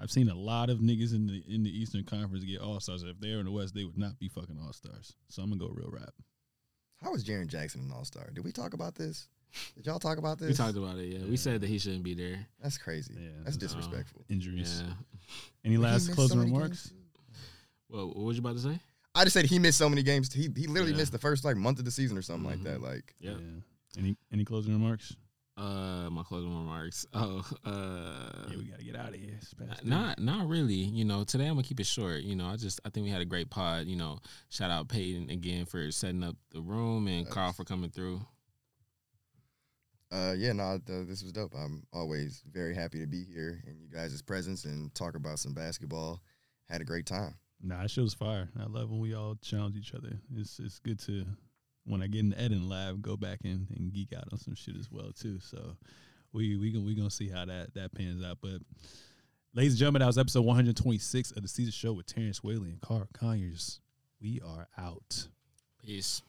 I've seen a lot of niggas in the in the Eastern Conference get All Stars. If they're in the West, they would not be fucking All Stars. So I'm gonna go real rap. how is Jaren Jackson an All Star? Did we talk about this? Did y'all talk about this? We talked about it. Yeah, we said that he shouldn't be there. That's crazy. Yeah, That's that's- uh, disrespectful. Injuries. Yeah. Any He last closing so remarks? games. Well, what was you about to say? I just said he missed so many games. He he literally Yeah. missed the first like month of the season or something like mm-hmm. that. Like Yeah. Any any closing remarks? Uh, my closing remarks. Oh, uh, yeah, we gotta get out of here. It's past not not really. You know, today I'm gonna keep it short. You know, I just I think we had a great pod. You know, shout out Peyton again for setting up the room and Carl for coming through. uh yeah, no, th- this was dope. I'm always very happy to be here in you guys' presence and talk about some basketball. Had a great time. Nah, that show's fire. I love when we all challenge each other. It's it's good to when I get in the editing lab, go back and, and geek out on some shit as well too. So we we gonna we gonna see how that that pans out. But ladies and gentlemen, that was episode 126 of the Seezus show with Terrence Whaley and Carl Conyers. We are out. Peace.